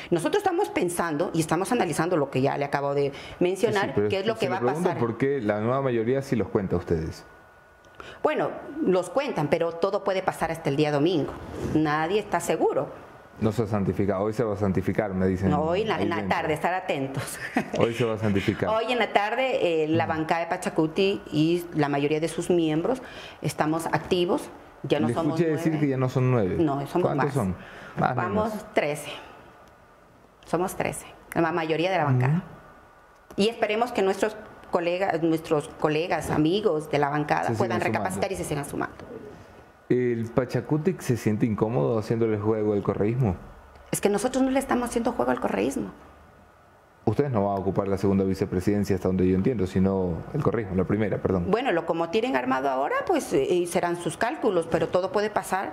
K: Nosotros estamos pensando y estamos analizando lo que ya le acabo de mencionar, qué es lo que va a pasar.
A: ¿Por qué la nueva mayoría sí los cuenta a ustedes?
K: Bueno, los cuentan, pero todo puede pasar hasta el día domingo. Nadie está seguro.
A: No se santifica, hoy se va a santificar, me dicen.
K: No, hoy en la, tarde, estar atentos.
A: Hoy se va a santificar.
K: Hoy en la tarde, eh, la bancada de Pachacuti y la mayoría de sus miembros estamos activos. Ya no
A: Le
K: somos
A: escuché decir que ya no son nueve.
K: No, somos
A: ¿Cuántos
K: más.
A: son?
K: Vamos trece. Somos trece, la mayoría de la bancada. Y esperemos que nuestros colegas, nuestros colegas, amigos de la bancada puedan recapacitar y se sigan sumando.
A: ¿El Pachacutic se siente incómodo haciéndole juego al correísmo?
K: Es que nosotros no le estamos haciendo juego al correísmo.
A: Ustedes no van a ocupar la segunda vicepresidencia hasta donde yo entiendo, sino el correísmo, la primera, perdón.
K: Bueno, lo como tienen armado ahora, pues eh, serán sus cálculos, pero todo puede pasar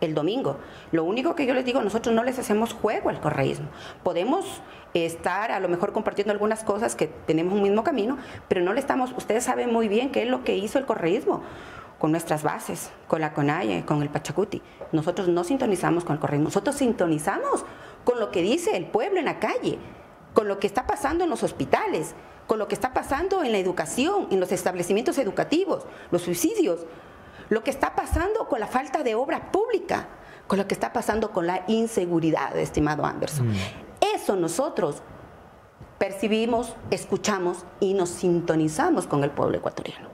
K: el domingo. Lo único que yo les digo, nosotros no les hacemos juego al correísmo. Podemos estar a lo mejor compartiendo algunas cosas que tenemos un mismo camino, pero no le estamos, ustedes saben muy bien qué es lo que hizo el correísmo con nuestras bases, con la CONAIE, con el Pachacuti. Nosotros no sintonizamos con el correísmo, nosotros sintonizamos con lo que dice el pueblo en la calle, con lo que está pasando en los hospitales, con lo que está pasando en la educación, en los establecimientos educativos, los suicidios, lo que está pasando con la falta de obra pública, con lo que está pasando con la inseguridad, estimado Anderson. Mm. Eso nosotros percibimos, escuchamos y nos sintonizamos con el pueblo ecuatoriano.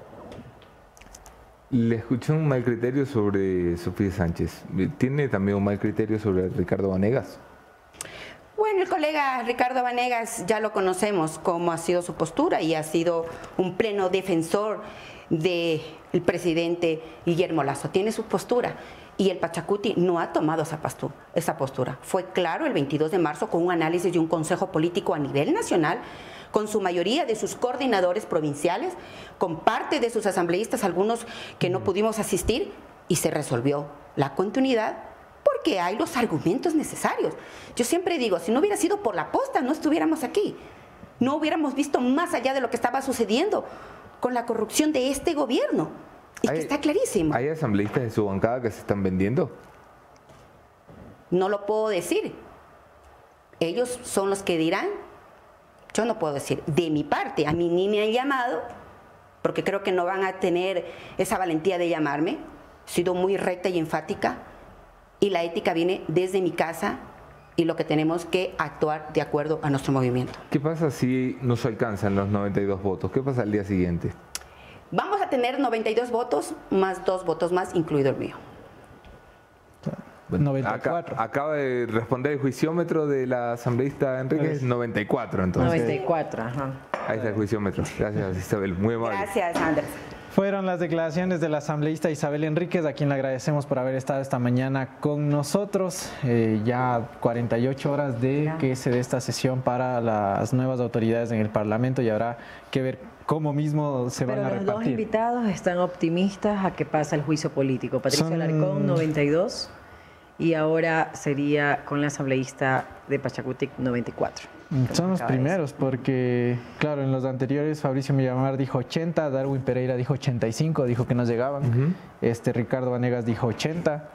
A: Le escuché un mal criterio sobre Sofía Sánchez. ¿Tiene también un mal criterio sobre Ricardo Vanegas?
K: Bueno, el colega Ricardo Vanegas ya lo conocemos cómo ha sido su postura y ha sido un pleno defensor del presidente Guillermo Lazo. Tiene su postura y el Pachacuti no ha tomado esa postura, esa postura. Fue claro el 22 de marzo con un análisis de un consejo político a nivel nacional con su mayoría de sus coordinadores provinciales, con parte de sus asambleístas, algunos que no pudimos asistir, y se resolvió la continuidad porque hay los argumentos necesarios. Yo siempre digo, si no hubiera sido por la posta, no estuviéramos aquí. No hubiéramos visto más allá de lo que estaba sucediendo con la corrupción de este gobierno. Que está clarísimo.
A: ¿Hay asambleístas de su bancada que se están vendiendo?
K: No lo puedo decir. Ellos son los que dirán. Yo no puedo decir. De mi parte, a mí ni me han llamado, porque creo que no van a tener esa valentía de llamarme. He sido muy recta y enfática. Y la ética viene desde mi casa y lo que tenemos que actuar de acuerdo a nuestro movimiento.
A: ¿Qué pasa si no se alcanzan los 92 votos? ¿Qué pasa al día siguiente?
K: Vamos a tener 92 votos más dos votos más, incluido el mío.
A: 94. acaba de responder el juiciómetro de la asambleísta Enrique, 94 entonces.
C: 94, ajá.
A: Ahí está el juiciómetro. Gracias Isabel, muy amable.
K: Gracias Andrés.
B: Fueron las declaraciones de la asambleísta Isabel Enríquez, a quien le agradecemos por haber estado esta mañana con nosotros. Eh, ya 48 horas de que se dé esta sesión para las nuevas autoridades en el Parlamento y habrá que ver cómo mismo se van a repartir.
C: Los dos invitados están optimistas a que pasa el juicio político. Patricio Alarcón, 92 y ahora sería con la asambleísta de Pachacutic 94.
B: Son los primeros porque, claro, en los anteriores Fabricio Millamar dijo 80, Darwin Pereira dijo 85, dijo que no llegaban, este Ricardo Vanegas dijo 80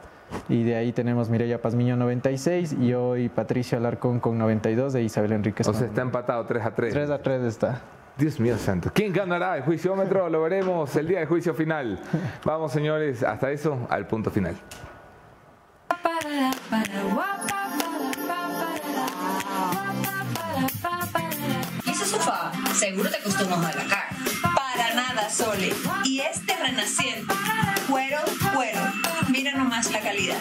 B: y de ahí tenemos Mireya Pazmiño 96 y hoy Patricio Alarcón con 92 de Isabel Enríquez.
A: O sea, está empatado 3 a 3.
B: 3 a 3 está.
A: Dios mío santo. ¿Quién ganará el juiciómetro? Lo veremos el día del juicio final. Vamos, señores, hasta eso, al punto final.
L: Seguro te costó más la cara. Para nada, Sole. Y este renaciente. Cuero, cuero. Mira nomás la calidad.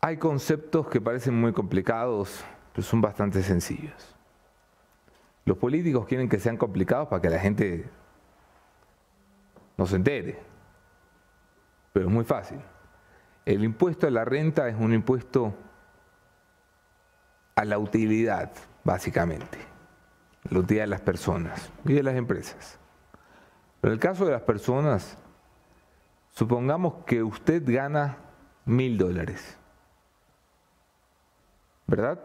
A: Hay conceptos que parecen muy complicados, pero son bastante sencillos. Los políticos quieren que sean complicados para que la gente no se entere. Pero es muy fácil. El impuesto a la renta es un impuesto a la utilidad, básicamente. La utilidad de las personas y de las empresas. Pero en el caso de las personas, supongamos que usted gana mil dólares. ¿verdad?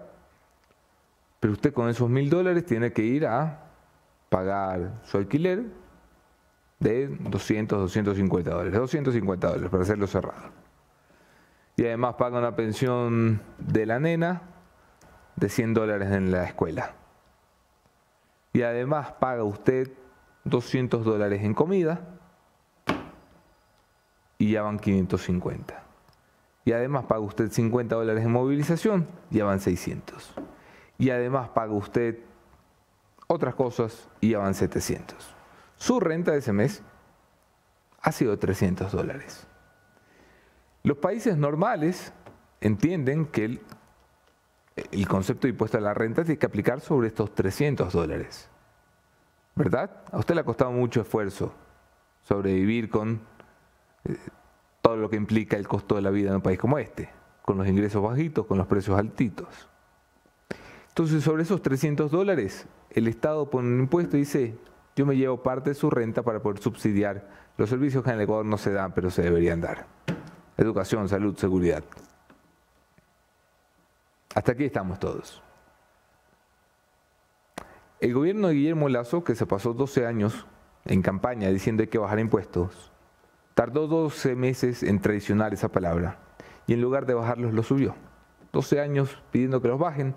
A: Pero usted con esos mil dólares tiene que ir a pagar su alquiler de 200, 250 dólares, 250 dólares para hacerlo cerrado. Y además paga una pensión de la nena de 100 dólares en la escuela. Y además paga usted 200 dólares en comida y ya van 550 y además paga usted 50 dólares en movilización, ya van 600. Y además paga usted otras cosas y ya van 700. Su renta de ese mes ha sido 300 dólares. Los países normales entienden que el, concepto de impuesto a la renta tiene que aplicar sobre estos 300 dólares. ¿Verdad? A usted le ha costado mucho esfuerzo sobrevivir con eh, todo lo que implica el costo de la vida en un país como este, con los ingresos bajitos, con los precios altitos. Entonces, sobre esos 300 dólares, el Estado pone un impuesto y dice, yo me llevo parte de su renta para poder subsidiar los servicios que en el Ecuador no se dan, pero se deberían dar. Educación, salud, seguridad. Hasta aquí estamos todos. El gobierno de Guillermo Lazo, que se pasó 12 años en campaña diciendo hay que bajar impuestos, Tardó 12 meses en traicionar esa palabra y en lugar de bajarlos los subió. 12 años pidiendo que los bajen,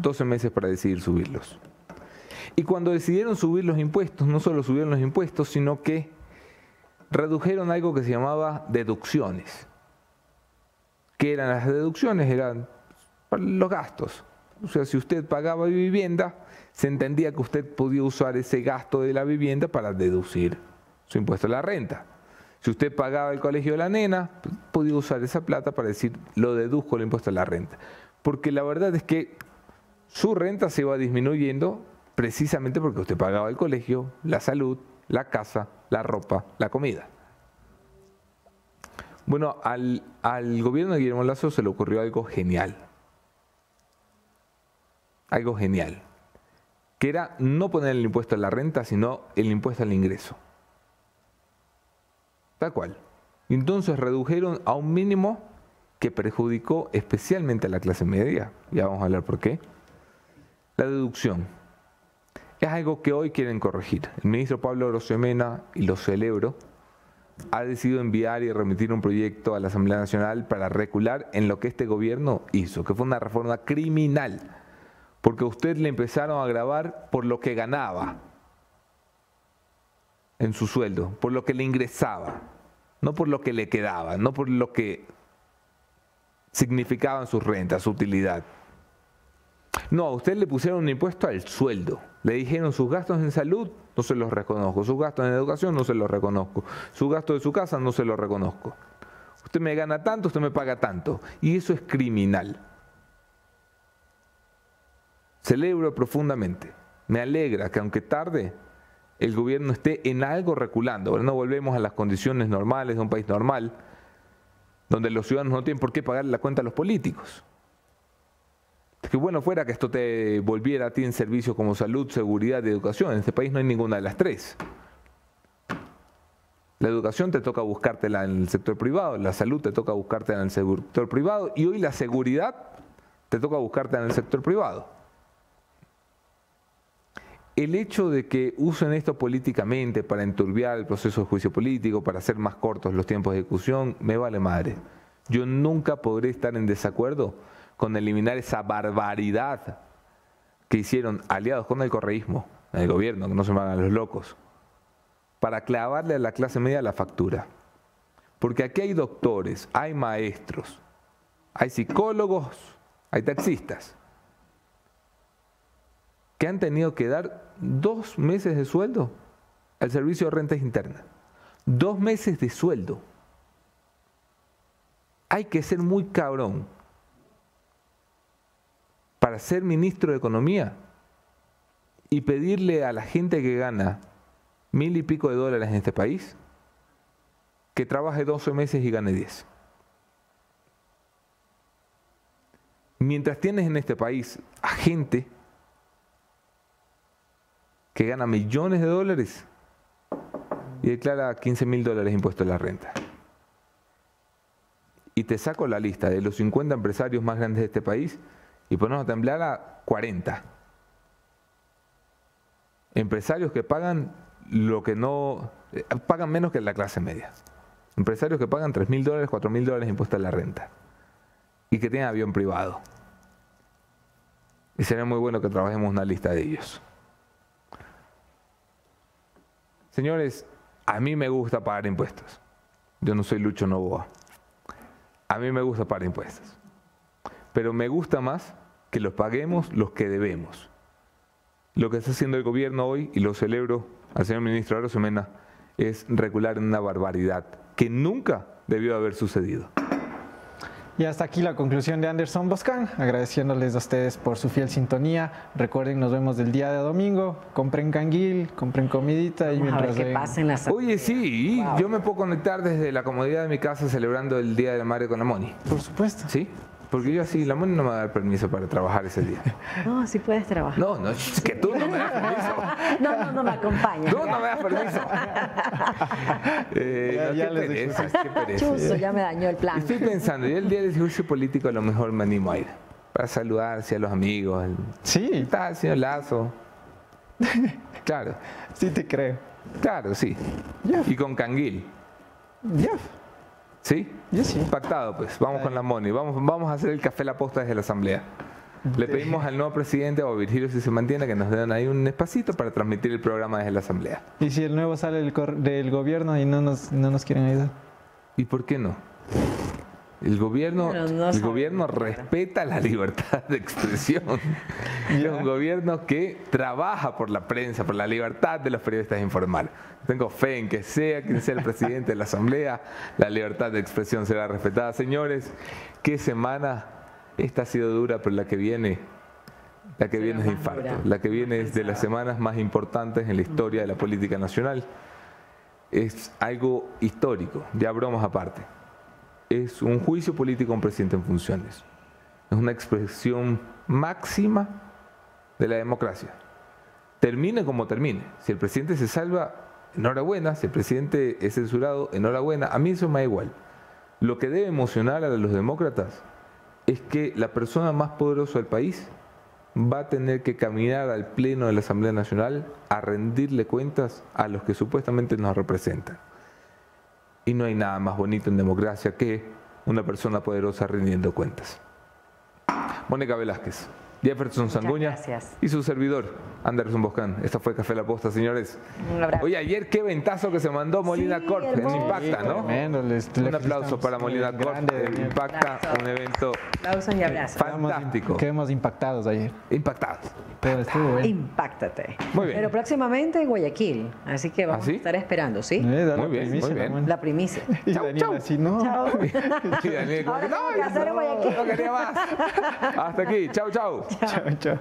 A: 12 meses para decidir subirlos. Y cuando decidieron subir los impuestos, no solo subieron los impuestos, sino que redujeron algo que se llamaba deducciones. ¿Qué eran las deducciones? Eran los gastos. O sea, si usted pagaba vivienda, se entendía que usted podía usar ese gasto de la vivienda para deducir su impuesto a la renta. Si usted pagaba el colegio de la nena, podía usar esa plata para decir, lo deduzco el impuesto a la renta. Porque la verdad es que su renta se iba disminuyendo precisamente porque usted pagaba el colegio, la salud, la casa, la ropa, la comida. Bueno, al, al gobierno de Guillermo Lazo se le ocurrió algo genial. Algo genial. Que era no poner el impuesto a la renta, sino el impuesto al ingreso. Tal cual. Entonces redujeron a un mínimo que perjudicó especialmente a la clase media. Ya vamos a hablar por qué. La deducción. Es algo que hoy quieren corregir. El ministro Pablo Rosemena, y lo celebro, ha decidido enviar y remitir un proyecto a la Asamblea Nacional para recular en lo que este gobierno hizo, que fue una reforma criminal, porque a usted le empezaron a grabar por lo que ganaba en su sueldo, por lo que le ingresaba, no por lo que le quedaba, no por lo que significaban sus rentas, su utilidad. No, a usted le pusieron un impuesto al sueldo. Le dijeron sus gastos en salud, no se los reconozco. Sus gastos en educación, no se los reconozco. Su gasto de su casa, no se los reconozco. Usted me gana tanto, usted me paga tanto. Y eso es criminal. Celebro profundamente. Me alegra que aunque tarde, el gobierno esté en algo reculando. no volvemos a las condiciones normales de un país normal, donde los ciudadanos no tienen por qué pagar la cuenta a los políticos. Que bueno fuera que esto te volviera a ti en servicio como salud, seguridad y educación. En este país no hay ninguna de las tres. La educación te toca buscártela en el sector privado, la salud te toca buscártela en el sector privado y hoy la seguridad te toca buscártela en el sector privado. El hecho de que usen esto políticamente para enturbiar el proceso de juicio político, para hacer más cortos los tiempos de ejecución, me vale madre. Yo nunca podré estar en desacuerdo con eliminar esa barbaridad que hicieron aliados con el correísmo, el gobierno, que no se van a los locos, para clavarle a la clase media la factura. Porque aquí hay doctores, hay maestros, hay psicólogos, hay taxistas, que han tenido que dar dos meses de sueldo al servicio de rentas internas. Dos meses de sueldo. Hay que ser muy cabrón para ser ministro de Economía y pedirle a la gente que gana mil y pico de dólares en este país que trabaje 12 meses y gane 10. Mientras tienes en este país a gente que gana millones de dólares y declara 15 mil dólares impuesto a la renta. Y te saco la lista de los 50 empresarios más grandes de este país y ponemos a temblar a 40. Empresarios que pagan lo que no, eh, pagan menos que la clase media. Empresarios que pagan 3 mil dólares, 4 mil dólares impuestos a la renta. Y que tienen avión privado. Y sería muy bueno que trabajemos una lista de ellos. Señores, a mí me gusta pagar impuestos. Yo no soy Lucho Novoa. A mí me gusta pagar impuestos. Pero me gusta más que los paguemos los que debemos. Lo que está haciendo el gobierno hoy, y lo celebro al señor ministro Arosemena, es recular en una barbaridad que nunca debió haber sucedido.
B: Y hasta aquí la conclusión de Anderson Boscan, agradeciéndoles a ustedes por su fiel sintonía. Recuerden, nos vemos el día de domingo. Compren canguil, compren comidita y mientras
C: que pasen las
A: Oye, sí, yo me puedo conectar desde la comodidad de mi casa celebrando el Día de la Madre con la Moni.
B: Por supuesto.
A: Sí. Porque yo así, la mano no me va a dar permiso para trabajar ese día.
C: No, sí puedes trabajar.
A: No, no, es que tú no me das permiso.
C: no, no, no me acompañas.
A: Tú no me das permiso. eh, ya, no, qué pereza, qué pereza.
C: Chuso, ya me dañó el plan.
A: Estoy pensando, yo el día del juicio político a lo mejor me animo a ir. Para saludar a los amigos.
B: Sí.
A: Está, señor Lazo. claro.
B: Sí te creo.
A: Claro, sí. Y con Canguil.
B: Ya.
A: ¿Sí?
B: Yo sí.
A: Pactado, pues. Vamos con la Moni. Vamos, vamos a hacer el café La Posta desde la Asamblea. Le pedimos al nuevo presidente o a Virgilio si se mantiene que nos den ahí un espacito para transmitir el programa desde la Asamblea.
B: ¿Y si el nuevo sale del, del gobierno y no nos, no nos quieren ayudar?
A: ¿Y por qué no? El gobierno, el gobierno respeta la libertad de expresión. Es un gobierno que trabaja por la prensa, por la libertad de los periodistas de informar. Tengo fe en que sea quien sea el presidente de la Asamblea, la libertad de expresión será respetada. Señores, qué semana. Esta ha sido dura, pero la que viene, la que viene es de infarto. La que viene es de las semanas más importantes en la historia de la política nacional. Es algo histórico, ya bromas aparte es un juicio político a un presidente en funciones. Es una expresión máxima de la democracia. Termine como termine. Si el presidente se salva, enhorabuena. Si el presidente es censurado, enhorabuena. A mí eso me da igual. Lo que debe emocionar a los demócratas es que la persona más poderosa del país va a tener que caminar al Pleno de la Asamblea Nacional a rendirle cuentas a los que supuestamente nos representan. Y no hay nada más bonito en democracia que una persona poderosa rindiendo cuentas. Mónica Velázquez. Jefferson Sanguña
C: gracias.
A: y su servidor, Anderson Boscan. Esta fue Café La Posta, señores.
C: Un abrazo.
A: Oye, ayer qué ventazo que se mandó Molina
C: Sí,
A: Corp en
C: hermoso.
A: Impacta, ¿no?
B: Tremendo, les-
A: Un aplauso para Molina Corp en
B: bien.
A: Impacta,
C: Abrazo.
A: un evento
C: Aplausos y abrazos.
A: fantástico.
B: Quedamos impactados ayer.
A: Impactados.
B: Pero estuvo bueno.
C: Impactate.
A: Muy bien.
C: Pero próximamente en Guayaquil. Así que vamos
A: ¿Ah, sí?
C: a estar esperando, ¿sí?
B: Eh,
A: Muy bien,
B: primicia,
A: muy bien.
C: La primicia.
B: Y
A: Chau,
B: Daniel
A: chau.
B: así, no.
C: Chao.
A: Y Daniel, no quería más. Hasta aquí. Chau, chau.
B: Chao, chao.